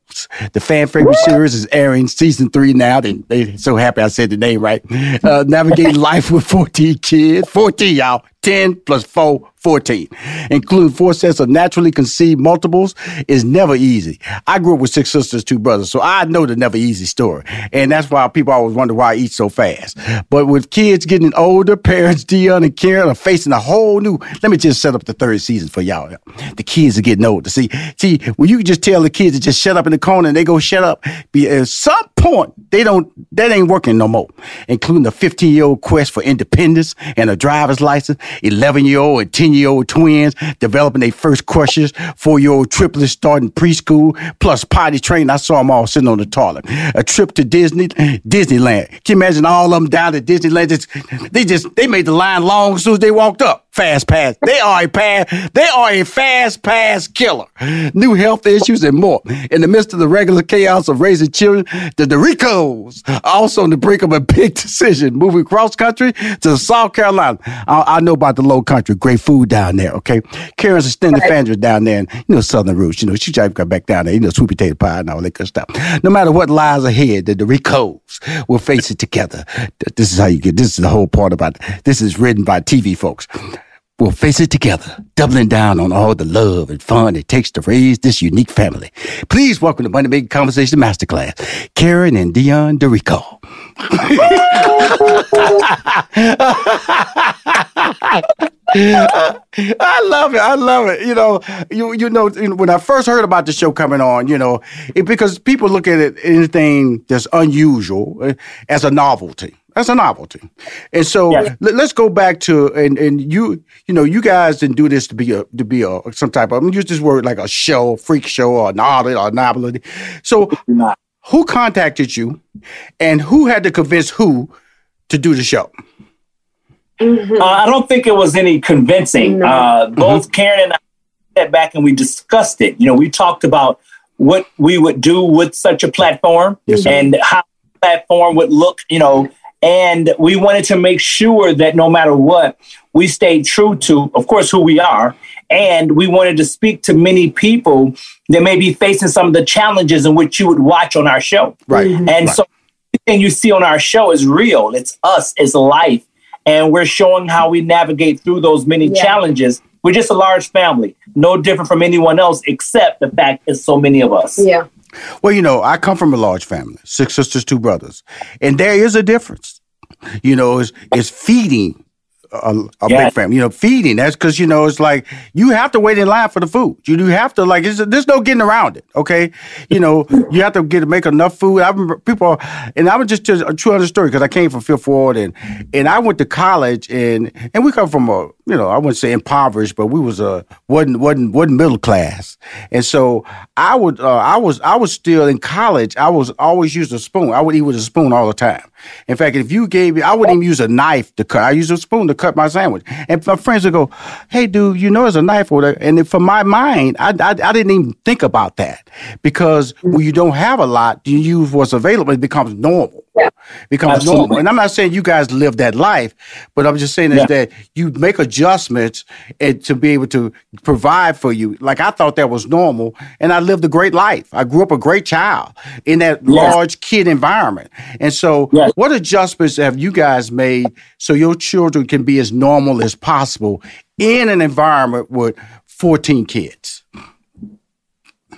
The fan favorite series is airing season three now. They, they so happy I said the name right. Uh, navigating life with 14 kids. 14, y'all. 10 plus 4, 14. Including four sets of naturally conceived multiples is never easy. I grew up with six sisters, two brothers, so I know the never easy story. And that's why people always wonder why I eat so fast. But with kids getting older, parents, Deon and Karen are facing a whole new, let me just set up the third season for y'all. The kids are getting older. See, see, when you just tell the kids to just shut up in the corner and they go shut up, be, at some point, they don't, that ain't working no more. Including the 15 year old quest for independence and a driver's license 11 year old and 10 year old twins developing their first crushes, four year old triplets starting preschool, plus potty training. I saw them all sitting on the toilet. A trip to Disney, Disneyland. Can you imagine all of them down at Disneyland? Just, they just, they made the line long as soon as they walked up. Fast pass. They are a pass. They are a fast pass killer. New health issues and more. In the midst of the regular chaos of raising children, the Derricos are also on the brink of a big decision, moving cross country to South Carolina. I, I know about the low country, great food down there. Okay, Karen's extended right. family down there, and you know Southern roots. You know she tried to come back down there. You know sweet potato pie and all that good stuff. No matter what lies ahead, the Derricos will face it together. This is how you get. This is the whole part about. It. This is written by TV folks. We'll face it together, doubling down on all the love and fun it takes to raise this unique family. Please welcome to Money Making Conversation Masterclass, Karen and Deon Derrico. I love it. I love it. You know, you you know, when I first heard about the show coming on, you know, it, because people look at it anything that's unusual uh, as a novelty. That's a novelty. And so yeah. let, us go back to and and you you know you guys didn't do this to be a to be a some type of I'm use this word like a show, freak show or novelty or novelty. So who contacted you and who had to convince who to do the show? Mm-hmm. Uh, I don't think it was any convincing. No. Uh, both mm-hmm. Karen and I sat back and we discussed it. You know, we talked about what we would do with such a platform yes, and how platform would look, you know, and we wanted to make sure that no matter what, we stayed true to, of course, who we are. And we wanted to speak to many people that may be facing some of the challenges in which you would watch on our show. Right. Mm-hmm. And right. so everything you see on our show is real. It's us, it's life. And we're showing how we navigate through those many Yeah. challenges. We're just a large family, no different from anyone else, except the fact it's so many of us. Yeah. Well, you know, I come from a large family, six sisters, two brothers, and there is a difference. You know, it's, it's feeding a, a Yeah. big family. You know, feeding. That's because you know it's like you have to wait in line for the food. You do have to like. It's, there's no getting around it. Okay, you know you have to get make enough food. I remember people, and I was just just a true other story because I came from Fifth Ward and and I went to college and and we come from a you know I wouldn't say impoverished, but we was a wasn't wasn't wasn't middle class, and so I would uh, I was I was still in college. I was always used a spoon. I would eat with a spoon all the time. In fact, if you gave me, I wouldn't even use a knife to cut. I use a spoon to cut my sandwich. And my friends would go, "Hey, dude, you know there's a knife over there." And for my mind, I, I I didn't even think about that because when you don't have a lot, you use what's available. It becomes normal. It becomes Absolutely. normal. And I'm not saying you guys live that life, but I'm just saying is that you make adjustments and to be able to provide for you. Like I thought that was normal, and I lived a great life. I grew up a great child in that large kid environment. And so, what adjustments have you guys made so your children can be as normal as possible in an environment with 14 kids?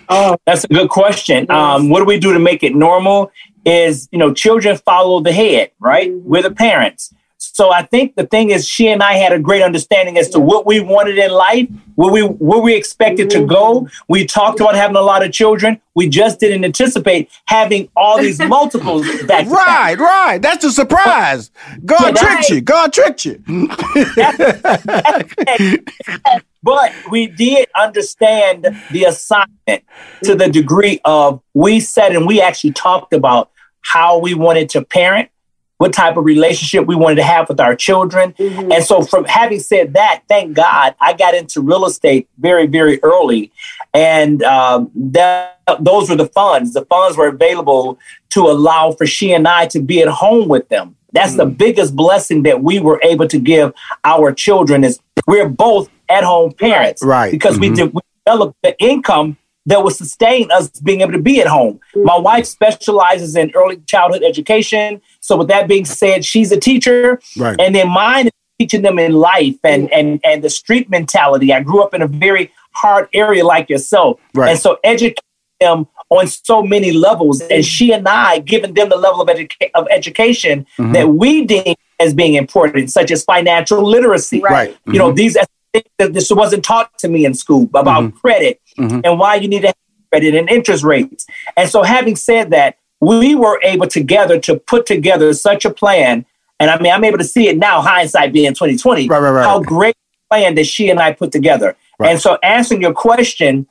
Oh, that's a good question. Um, what do we do to make it normal? Is you know, children follow the head, right? Mm-hmm. We're the parents. So I think the thing is, she and I had a great understanding as to what we wanted in life, where we where we expected to mm-hmm. go. We talked about having a lot of children. We just didn't anticipate having all these multiples back. Right, right. That's a surprise. God Yeah, tricked you. God tricked you. but we did understand the assignment to the degree of we said and we actually talked about how we wanted to parent what type of relationship we wanted to have with our children. And so from having said that thank god i got into real estate very very early. And um, that, those were the funds. The funds were available to allow for she and i to be at home with them. That's the biggest blessing that we were able to give our children is we're both at home parents Right. because we Mhm. did we developed the income that would sustain us being able to be at home. My wife specializes in early childhood education. So with that being said, she's a teacher. Right. And then mine is teaching them in life and and and the street mentality. I grew up in a very hard area like yourself. Right. And so educate them on so many levels. And she and I giving them the level of, educa- of education Mhm. that we deem as being important, such as financial literacy. Right. You know, Mhm. That this wasn't taught to me in school about credit Mhm. and why you need to have credit and interest rates. And so, having said that, we were able together to put together such a plan. And I mean, I'm able to see it now, hindsight being 2020, Right, right, right. how great plan that she and I put together. Right. And so, answering your question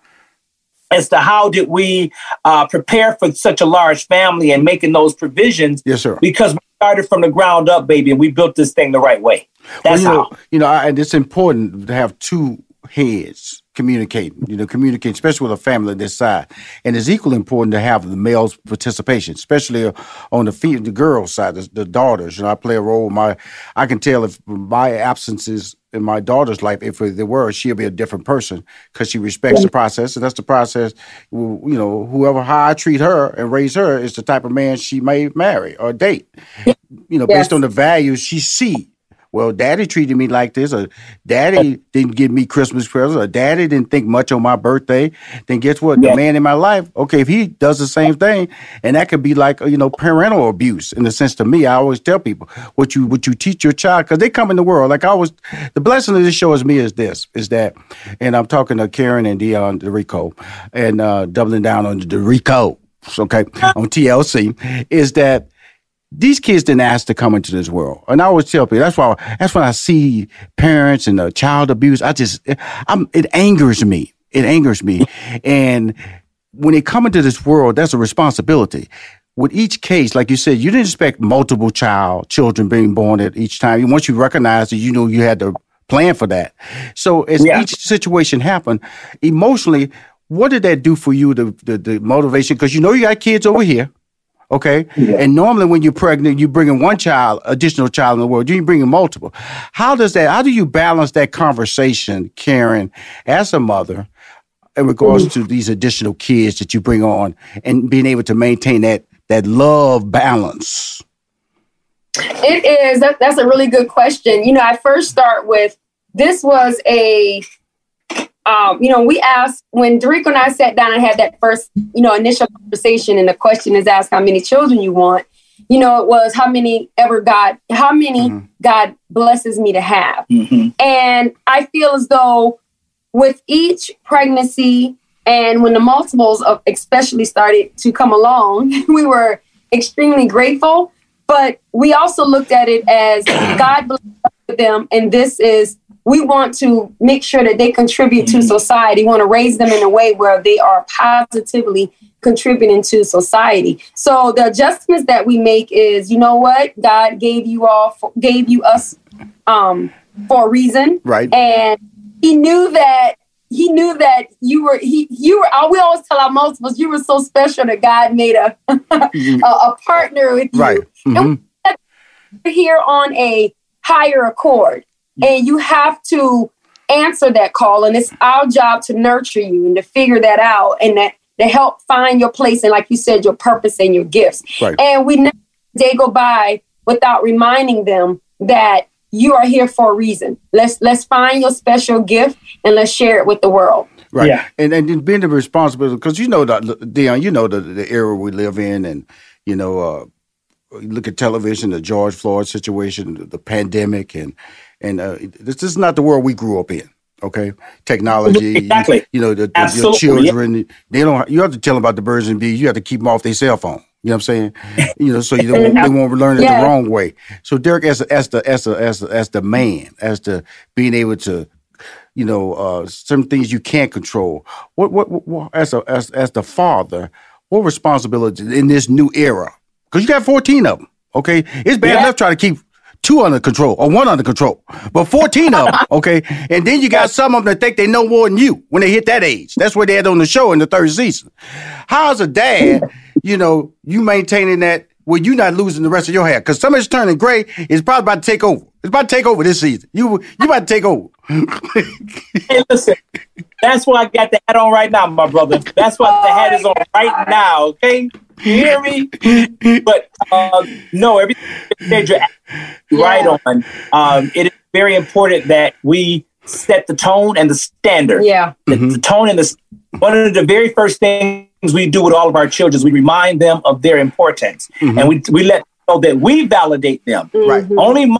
as to how did we uh, prepare for such a large family and making those provisions, Yes, sir. because started from the ground up, baby, and we built this thing the right way. That's well, you how. know, you know, I- and it's important to have two heads communicating. You know, communicate, especially with a family this size. And it's equally important to have the male's participation, especially uh, on the fe- the girls' side, the, the daughters. You know, I play a role. My, I can tell if my absences in my daughter's life, if there were, she'll be a different person because she respects the process, and that's the process. You know, whoever how I treat her and raise her is the type of man she may marry or date. You know, based on the values she see. Well, daddy treated me like this, or daddy didn't give me Christmas presents, or daddy didn't think much on my birthday. Then guess what? Yeah. The man in my life, okay, if he does the same thing, and that could be like you know parental abuse in the sense to me. I always tell people what you what you teach your child because they come in the world. Like I was the blessing of this show is me is this is that, and I'm talking to Karen and Deon Derrico, and uh, doubling down on Derrico, okay, on TLC, is that these kids didn't ask to come into this world. And I always tell people that's why that's when I see parents and uh, child abuse. I just I'm, it angers me. It angers me. and when they come into this world, that's a responsibility. With each case, like you said, you didn't expect multiple child children being born at each time. Once you recognize it, you know you had to plan for that. So as Yeah. each situation happened, emotionally, what did that do for you? The the, the motivation because you know you got kids over here Okay. Yeah. And normally when you're pregnant, you bringing one child, additional child in the world. You bringing multiple. How does that, how do you balance that conversation, Karen, as a mother, in regards mm-hmm. to these additional kids that you bring on and being able to maintain that, that love balance? It is. That, that's a really good question. You know, I first start with this was a um, you know, we asked when Derrico and I sat down and had that first, you know, initial conversation, and the question is asked how many children you want. You know, it was how many ever God, how many mm-hmm. God blesses me to have. Mm-hmm. And I feel as though with each pregnancy and when the multiples of especially started to come along, we were extremely grateful. But we also looked at it as God blessed them, and this is we want to make sure that they contribute to mm-hmm. society. We want to raise them in a way where they are positively contributing to society. So the adjustments that we make is, you know what, God gave you all, for, gave you us um, for a reason, right? And He knew that he knew that you were he you were we always tell our multiples you were so special that God made a mm-hmm. a, a, partner with you. Right. Mm-hmm. And we're here on a higher accord and you have to answer that call and it's our job to nurture you and to figure that out and that to help find your place and like you said your purpose and your gifts. Right. and we never day go by without reminding them that you are here for a reason. Let's let's find your special gift and let's share it with the world. Right. Yeah. and and being the responsibility because you know that Deon you know the, the era we live in and you know uh look at television the George Floyd situation the, the pandemic and and uh, this, this is not the world we grew up in. Okay, technology. Exactly. You, you know, the, the, your children. Yeah. They don't. You have to tell them about the birds and bees. You have to keep them off their cell phone. You know what I'm saying? You know, so you don't, they won't learn it yeah. the wrong way. So Derek, as as the as the as the, as the man, as the being able to, you know, uh, some things you can't control. What, what what as a as as the father, what responsibility in this new era? Because you got 14 of them. Okay, it's bad yeah. enough trying to keep two under control or one under control, but 14 of them, okay? And then you got some of them that think they know more than you when they hit that age. That's what they had on the show in the third season. How's a dad, you know, you maintaining that where you're not losing the rest of your hair? Because somebody's turning gray is probably about to take over. It's about to take over this season. You you about to take over. hey, listen, that's why I got the hat on right now, my brother. That's why the hat is on right now, okay? You hear me? But uh, no, everything you're right on. Um, it is very important that we set the tone and the standard. Yeah. The, mm-hmm. the tone and the one of the very first things we do with all of our children is we remind them of their importance, mm-hmm. and we we let them know that we validate them. Mm-hmm. Right. Only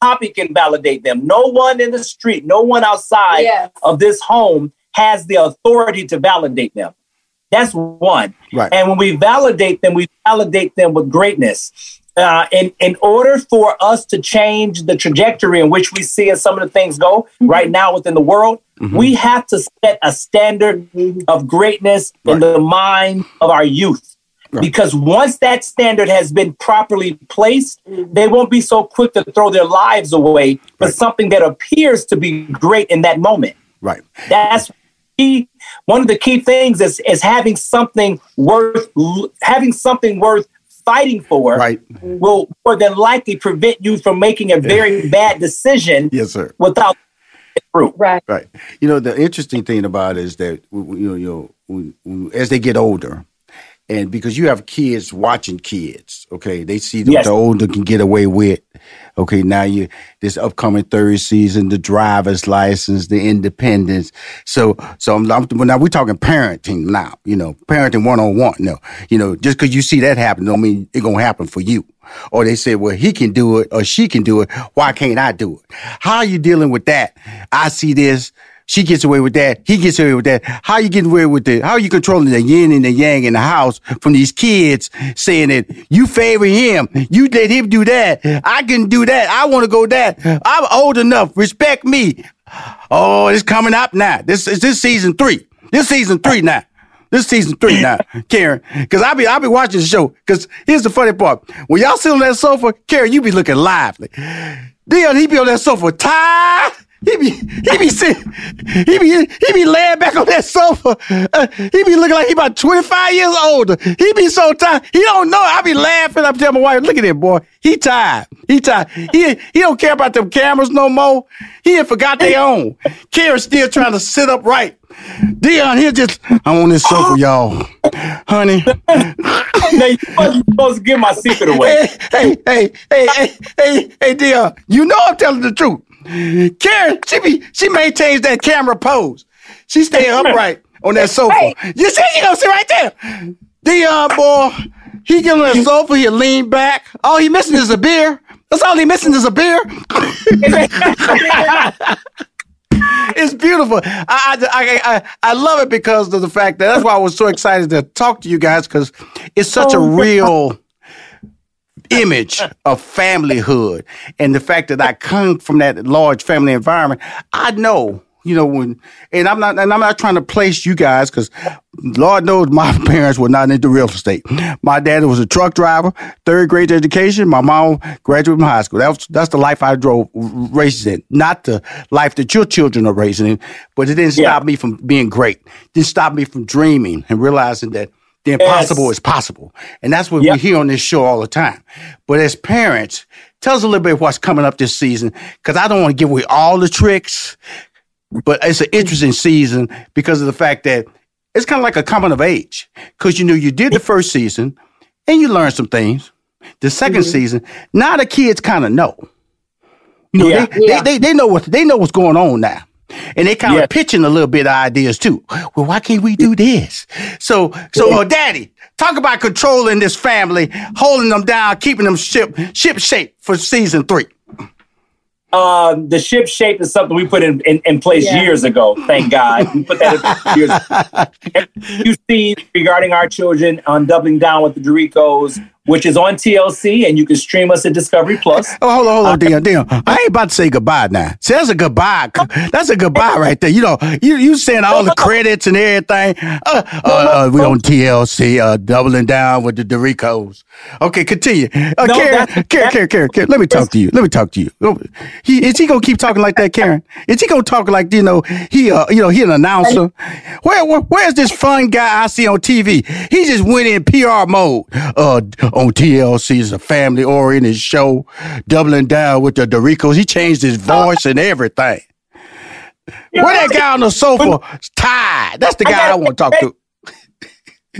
Poppy can validate them. No one in the street, no one outside yes. of this home has the authority to validate them. That's one. Right. And when we validate them, we validate them with greatness. Uh, in, in order for us to change the trajectory in which we see as some of the things go mm-hmm. right now within the world, mm-hmm. we have to set a standard of greatness right. in the mind of our youth. Right. Because once that standard has been properly placed, they won't be so quick to throw their lives away for right. something that appears to be great in that moment. Right. That's key, one of the key things is is having something worth having something worth fighting for right. will more than likely prevent you from making a very bad decision yes sir. without fruit. Right. Right. You know the interesting thing about it is that you know, you know as they get older and because you have kids watching kids, okay, they see what yes. the older can get away with. Okay, now you this upcoming third season, the driver's license, the independence. So, so I'm, I'm now we're talking parenting now. You know, parenting one on one. No, you know, just because you see that happen, don't mean it gonna happen for you. Or they say, well, he can do it or she can do it. Why can't I do it? How are you dealing with that? I see this she gets away with that. He gets away with that. How you getting away with it? How are you controlling the yin and the yang in the house from these kids saying that you favor him? You let him do that. I can do that. I want to go that. I'm old enough. Respect me. Oh, it's coming up now. This is this season three. This season three now. This season three now, Karen. Cause I be I be watching the show. Cause here's the funny part. When y'all sit on that sofa, Karen, you be looking lively. Deon, he be on that sofa tired he be he be sitting, he be he be laying back on that sofa. Uh, he be looking like he about twenty five years older. He be so tired. He don't know. I be laughing. I tell my wife, look at him, boy. He tired. He tired. He he don't care about them cameras no more. He had forgot they own. Karen's still trying to sit up right. Deon, he just I'm on this sofa, y'all, honey. now you supposed to give my secret away. Hey, hey, hey, hey, hey, hey, Deon. You know I'm telling the truth. Karen, she be she maintains that camera pose. She stay upright on that sofa. Hey. You see, she gonna sit right there. Deon uh, boy, he get on that sofa, he lean back. All he missing is a beer. That's all he missing is a beer. it's beautiful. I, I, I, I, love it because of the fact that that's why I was so excited to talk to you guys because it's such oh, a real image of familyhood. And the fact that I come from that large family environment. I know you know when and i'm not and i'm not trying to place you guys because lord knows my parents were not into real estate. My dad was a truck driver third grade education. My mom graduated from high school. That was, that's the life i drove raised in. Not the life that your children are raising in but it didn't stop me from being great. It didn't stop me from dreaming and realizing that the impossible yes. is possible and that's what yep. we hear on this show all the time but as parents tell us a little bit what's coming up this season because i don't want to give away all the tricks but it's an interesting season because of the fact that it's kind of like a coming of age. Because you know, you did the first season and you learned some things. The 2nd mm-hmm. season, now the kids kind of know. You know, yeah. They, yeah. They, they, they know what they know what's going on now. And they kind of yeah. pitching a little bit of ideas too. Well, why can't we do this? So, so, uh, daddy, talk about controlling this family, holding them down, keeping them ship, ship shape for season three um, the ship shape is something we put in, in, in place yeah. years ago. Thank God. We put that in years You see regarding our children on doubling down with the Derricos, which is on TLC, and you can stream us at Discovery Plus. Oh, hold on, hold on, uh, Deon, Deon. I ain't about to say goodbye now. See, that's a goodbye. That's a goodbye right there. You know, you you saying all the credits and everything. Uh, uh, uh, we on TLC, uh, doubling down with the Derricos. Okay, continue. Uh, no, Karen, Karen, Karen, Karen, Karen, let me talk to you. Let me talk to you. He, is he gonna keep talking like that, Karen? Is he gonna talk like you know he uh, you know he an announcer? Where, where where's this fun guy I see on TV? He just went in PR mode. Uh on TLC. It's a family oriented show, doubling down with the Derricos. He changed his uh, voice and everything. Where that guy on the sofa tired? That's the guy I, I want to talk to.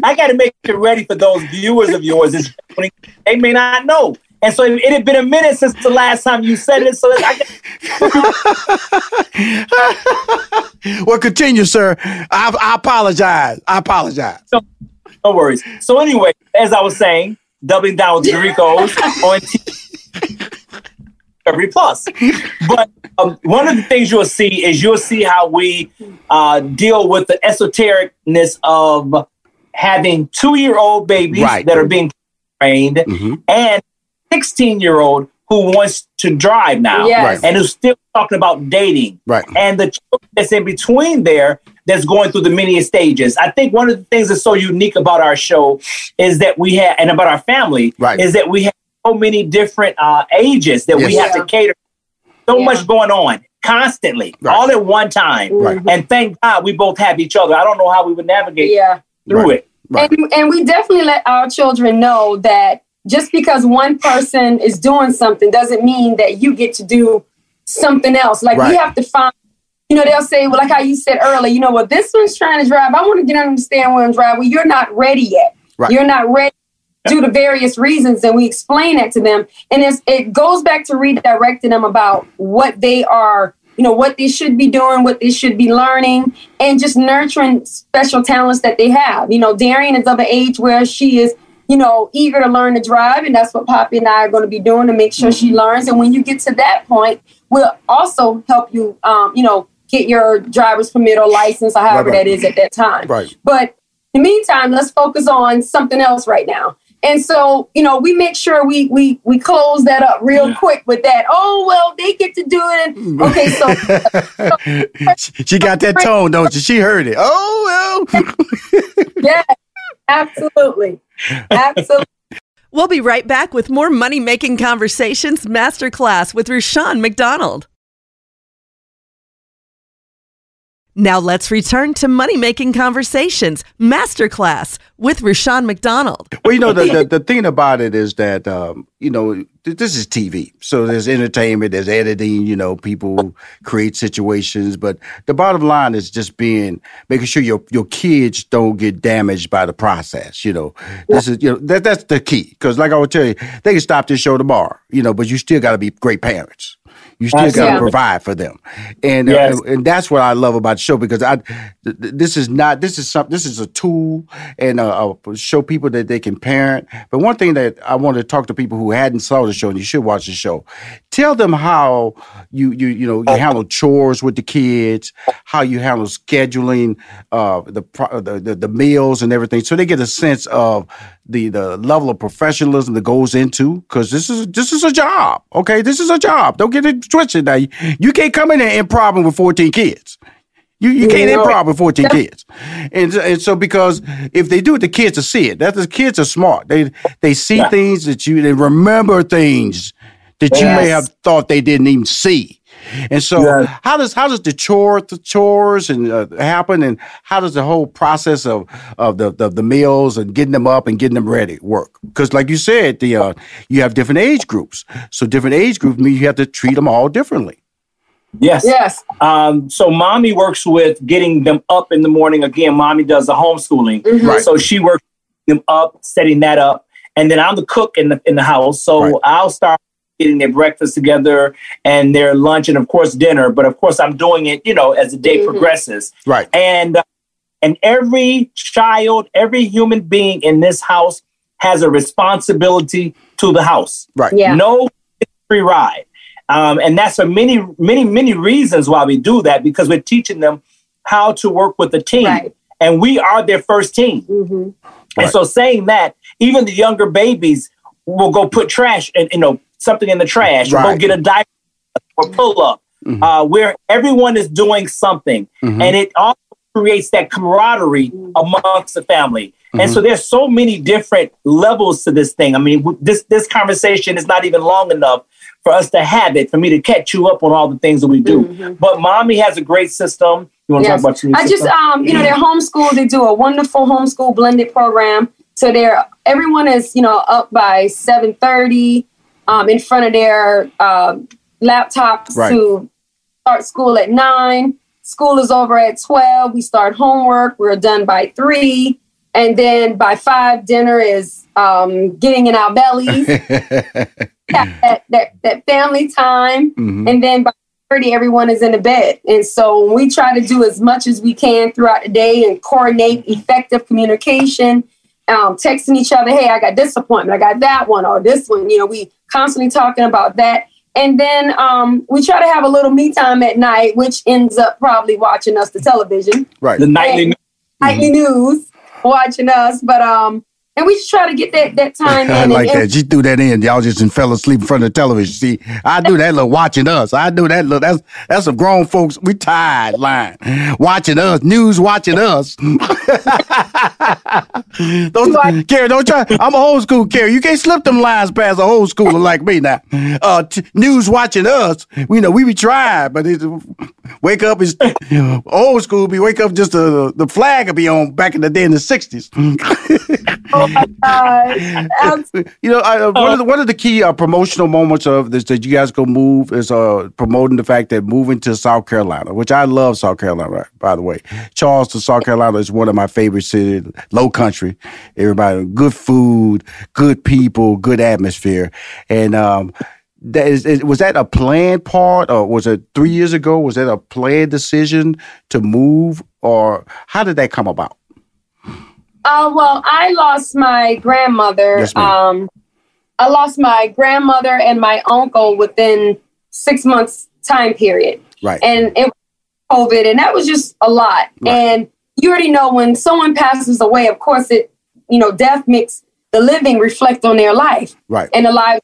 I got to make it ready for those viewers of yours. They may not know. And so it, had been a minute since the last time you said it. So I well, continue, sir. I, I apologize. I apologize. So, no worries. So anyway, as I was saying, doubling down with the Derricos on Discovery Plus. But um, one of the things you'll see is you'll see how we uh, deal with the esotericness of having two-year-old babies right. that are being trained mm-hmm. and 16-year-old who wants to drive now yes. and who's still talking about dating. Right. And the that's in between there that's going through the many stages. I think one of the things that's so unique about our show is that we have, and about our family, right. is that we have so many different uh, ages that yes. we have to cater. So yeah. much going on constantly, right. all at one time. Right. And thank God we both have each other. I don't know how we would navigate yeah. through it. And, and we definitely let our children know that just because one person is doing something doesn't mean that you get to do something else. Like we have to find you know, they'll say, well, like how you said earlier, you know, well, this one's trying to drive. I want to get understand where I'm driving. Well, you're not ready yet. Right. You're not ready due to various reasons. And we explain that to them. And it goes back to redirecting them about what they are, you know, what they should be doing, what they should be learning, and just nurturing special talents that they have. You know, Darian is of an age where she is you know, eager to learn to drive. And that's what Poppy and I are going to be doing to make sure she learns. And when you get to that point, we'll also help you, um, you know, get your driver's permit or license or however right, right. that is at that time. Right. But in the meantime, let's focus on something else right now. And so, you know, we make sure we we we close that up real quick with that. Oh well, they get to do it. Mm. Okay, so, so she got that tone, don't you? She heard it. Oh well. yeah, absolutely, absolutely. We'll be right back with more money making conversations masterclass with Rushion McDonald. Now let's return to money making conversations masterclass with Rushion McDonald. Well, you know, the, the, the thing about it is that, um, you know, th- this is TV. So there's entertainment, there's editing, you know, people create situations. But the bottom line is just being, making sure your, your kids don't get damaged by the process. You know, this is, you know, that, that's the key. Because like I would tell you, they can stop this show tomorrow, you know, but you still got to be great parents. You still got to provide for them, and uh, and that's what I love about the show because I th- th- this is not this is something this is a tool and uh, uh, show people that they can parent. But one thing that I want to talk to people who hadn't saw the show and you should watch the show, tell them how you you you know you handle chores with the kids, how you handle scheduling uh, the, the the the meals and everything, so they get a sense of the the level of professionalism that goes into because this is this is a job. Okay, this is a job. Don't get it twisted. Now you, you can't come in and improv with fourteen kids. You you can't No. improv with fourteen kids, and so- and so because if they do it, the kids will see it. That the kids are smart. They they see Yeah. things that you they remember things that you may have thought they didn't even see. And so, Yeah. how does how does the chore the chores and uh, happen, and how does the whole process of of the, the the meals and getting them up and getting them ready work? Because, like you said, the uh, you have different age groups, so different age groups mean you have to treat them all differently. Yes. Yes. Um, so mommy works with getting them up in the morning. Again, mommy does the homeschooling. Mhm. Right. So she works them up, setting that up. And then I'm the cook in the in the house. So Right. I'll start getting their breakfast together and their lunch and of course dinner. But of course I'm doing it, you know, as the day Mhm. progresses. Right. And uh, and every child, every human being in this house has a responsibility to the house. Right. Yeah. No free ride. Um, and that's for many, many, many reasons why we do that because we're teaching them how to work with a team. Right. And we are their first team. hmm And Right. so saying that, even the younger babies will go put trash and you know something in the trash or go Right. get a diaper or pull up, Mhm. uh, where everyone is doing something, Mhm. and it also creates that camaraderie amongst the family. And Mm-hmm. so there's so many different levels to this thing. I mean, this this conversation is not even long enough for us to have it, for me to catch you up on all the things that we do. But mommy has a great system. You want to Yes. talk about your I just, um, you know, they're homeschooled. They do a wonderful homeschool blended program. So they're everyone is, you know, up by seven thirty, um, in front of their uh, laptops Right. to start school at nine. School is over at twelve. We start homework. We're done by three, and then by five, dinner is um, getting in our bellies. that, that that family time, Mhm. and then by thirty, everyone is in the bed. And so we try to do as much as we can throughout the day and coordinate effective communication. Um, texting each other, hey, I got this appointment, I got that one, or this one. You know, we constantly talking about that. And then um, we try to have a little me time at night, which ends up probably watching us the television Right. the nightly nightly news, watching us. But um, and we just try to get that that time. I like and- that. She threw that in. Y'all just fell asleep in front of the television. See, I do that little watching us. I do that little. That's that's some grown folks. We tired line watching us. News watching us. don't Carrie, don't try. I'm a old school Carrie. You can't slip them lines past a old schooler like me now. Uh, t- news watching us. We know we be trying, but it, wake up is old school. Be wake up just the the flag will be on back in the day in the '60s. uh, you know, I, uh, one, of the, one of the key uh, promotional moments of this that you guys go move is uh, promoting the fact that moving to South Carolina, which I love South Carolina, by the way. Charleston, South Carolina is one of my favorite cities, low country. Everybody, good food, good people, good atmosphere. And, um, that is, is, was that a planned part or was it three years ago? Was that a planned decision to move or how did that come about? Uh, well, I lost my grandmother. Yes, um, I lost my grandmother and my uncle within six months time period, Right. and it was COVID, and that was just a lot. And you already know when someone passes away, of course, it you know death makes the living reflect on their life Right. and the lives.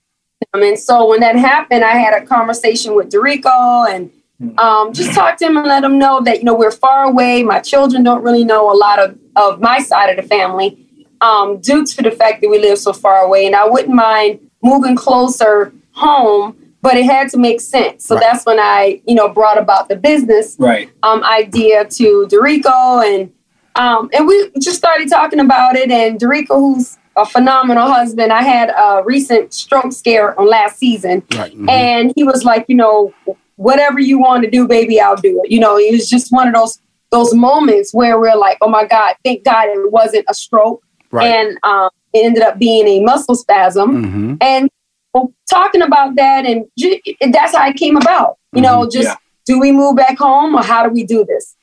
Them. And so when that happened, I had a conversation with Derrico and um, just talk to him and let him know that you know we're far away. My children don't really know a lot of of my side of the family um, due to the fact that we live so far away, and I wouldn't mind moving closer home. but it had to make sense. So Right. that's when I, you know, brought about the business Right. um, idea to Derrico and um, and we just started talking about it. And Dorico, who's a phenomenal husband, I had a recent stroke scare on last season, Right. and he was like, you know, whatever you want to do, baby, I'll do it. You know, it was just one of those those moments where we're like, oh my God, thank God it wasn't a stroke, Right. and um, it ended up being a muscle spasm. Mhm. And well, talking about that, and ju- that's how it came about. You know, Mhm. just Yeah. do we move back home or how do we do this?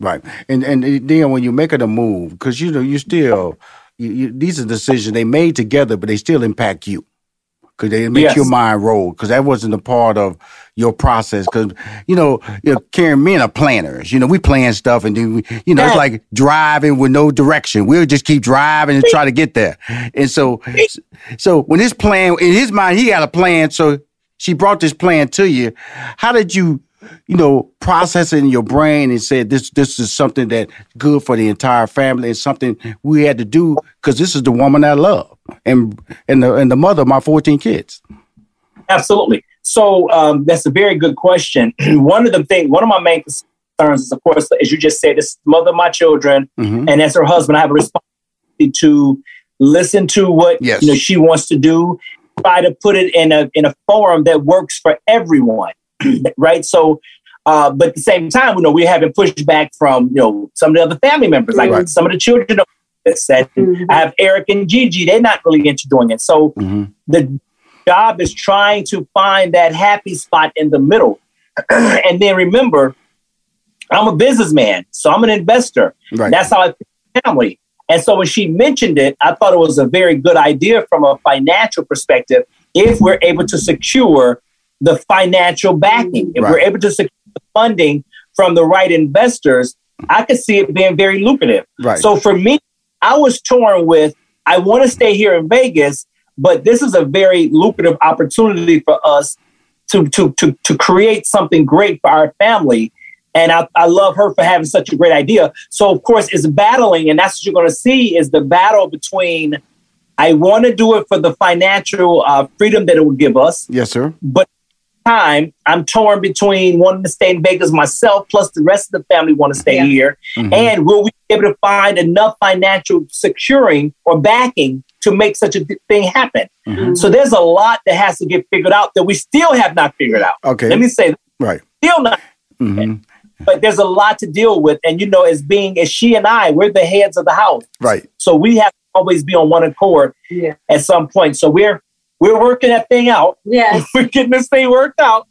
Right, and and then when you're making a move, because you know you still you, you, these are decisions they made together, but they still impact you because they make Yes. your mind roll. Because that wasn't a part of your process. Because you know, you know, Karen, men are planners. You know, we plan stuff, and then we, you know, it's like driving with no direction. We'll just keep driving and try to get there. And so, so when his plan in his mind, he had a plan. So she brought this plan to you. How did you? You know, process it in your brain and said this this is something that good for the entire family and something we had to do because this is the woman I love and and the and the mother of my 14 kids. Absolutely. So um, that's a very good question. one of the things, one of my main concerns is, of course, as you just said, this the mother of my children, Mhm. and as her husband, I have a responsibility to listen to what Yes. you know she wants to do, try to put it in a in a forum that works for everyone, right? So. Uh, but at the same time, you know, we're having pushback from you know some of the other family members, like Right. some of the children of this. And I have Eric and Gigi; they're not really into doing it. So the job is trying to find that happy spot in the middle. and then remember, I'm a businessman, so I'm an investor. Right. That's how I think family. And so when she mentioned it, I thought it was a very good idea from a financial perspective if we're able to secure the financial backing, if we're able to secure the funding from the right investors, I could see it being very lucrative. Right. So for me, I was torn with I want to stay here in Vegas, but this is a very lucrative opportunity for us to to to to create something great for our family. And I, I love her for having such a great idea. So of course it's battling, and that's what you're gonna see is the battle between I want to do it for the financial uh, freedom that it would give us, Yes, sir. but time I'm torn between wanting to stay in Vegas myself, plus the rest of the family want to stay here. Mhm. And will we be able to find enough financial securing or backing to make such a thing happen? Mhm. So there's a lot that has to get figured out that we still have not figured out. Okay. Let me say that. Right. Still not. Mhm. But there's a lot to deal with. And you know, as being as she and I, we're the heads of the house. Right. So we have to always be on one accord Yeah. at some point. So we're we're working that thing out. Yes. we're getting this thing worked out.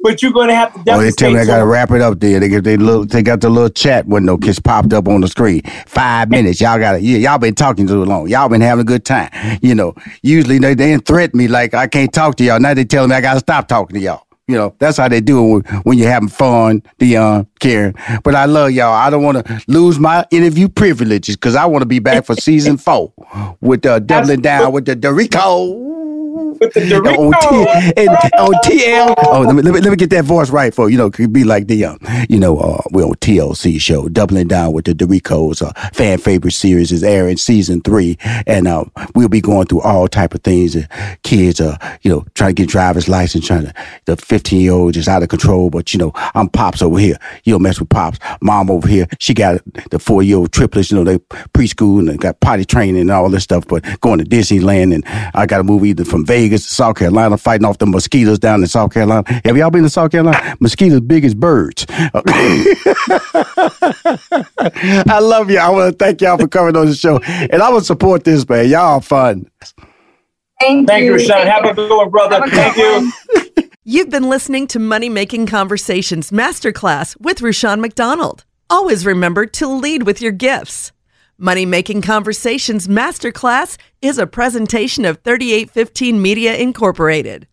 But you're gonna have to Oh, definitely they tell me I gotta wrap it up there. They get they little they got the little chat window kiss popped up on the screen. Five minutes. Y'all got to yeah, y'all been talking too long. Y'all been having a good time. You know, usually they, they didn't threaten me like I can't talk to y'all. Now they telling me I gotta stop talking to y'all. You know, that's how they do it when, when you're having fun, Deon, Karen. But I love y'all. I don't want to lose my interview privileges because I want to be back for season four with uh, doubling down with the Derricos. With the on, T- and, on TL. Oh, let me, let me let me get that voice right for you. Know, could be like the um, you know, uh, we're on TLC show, doubling down with the Derricos. Uh, fan favorite series is airing season three, and uh, we'll be going through all type of things. Uh, kids, are you know, trying to get driver's license, trying to the fifteen year old is out of control, but you know, I'm pops over here. You don't mess with pops. Mom over here, she got the four year old triplets. You know, they preschool and they got potty training and all this stuff. But going to Disneyland, and I got to move either from Vegas to South Carolina, fighting off the mosquitoes down in South Carolina. Have y'all been to South Carolina? Mosquitoes big as birds. I love you. I want to thank y'all for coming on the show, and I will support this, man. Y'all fun. Thank, Thank you, Rushion. Have a good one, brother. Thank you. You've been listening to Money Making Conversations Masterclass with Rushion McDonald. Always remember to lead with your gifts. Money Making Conversations Masterclass is a presentation of 3815 Media Incorporated.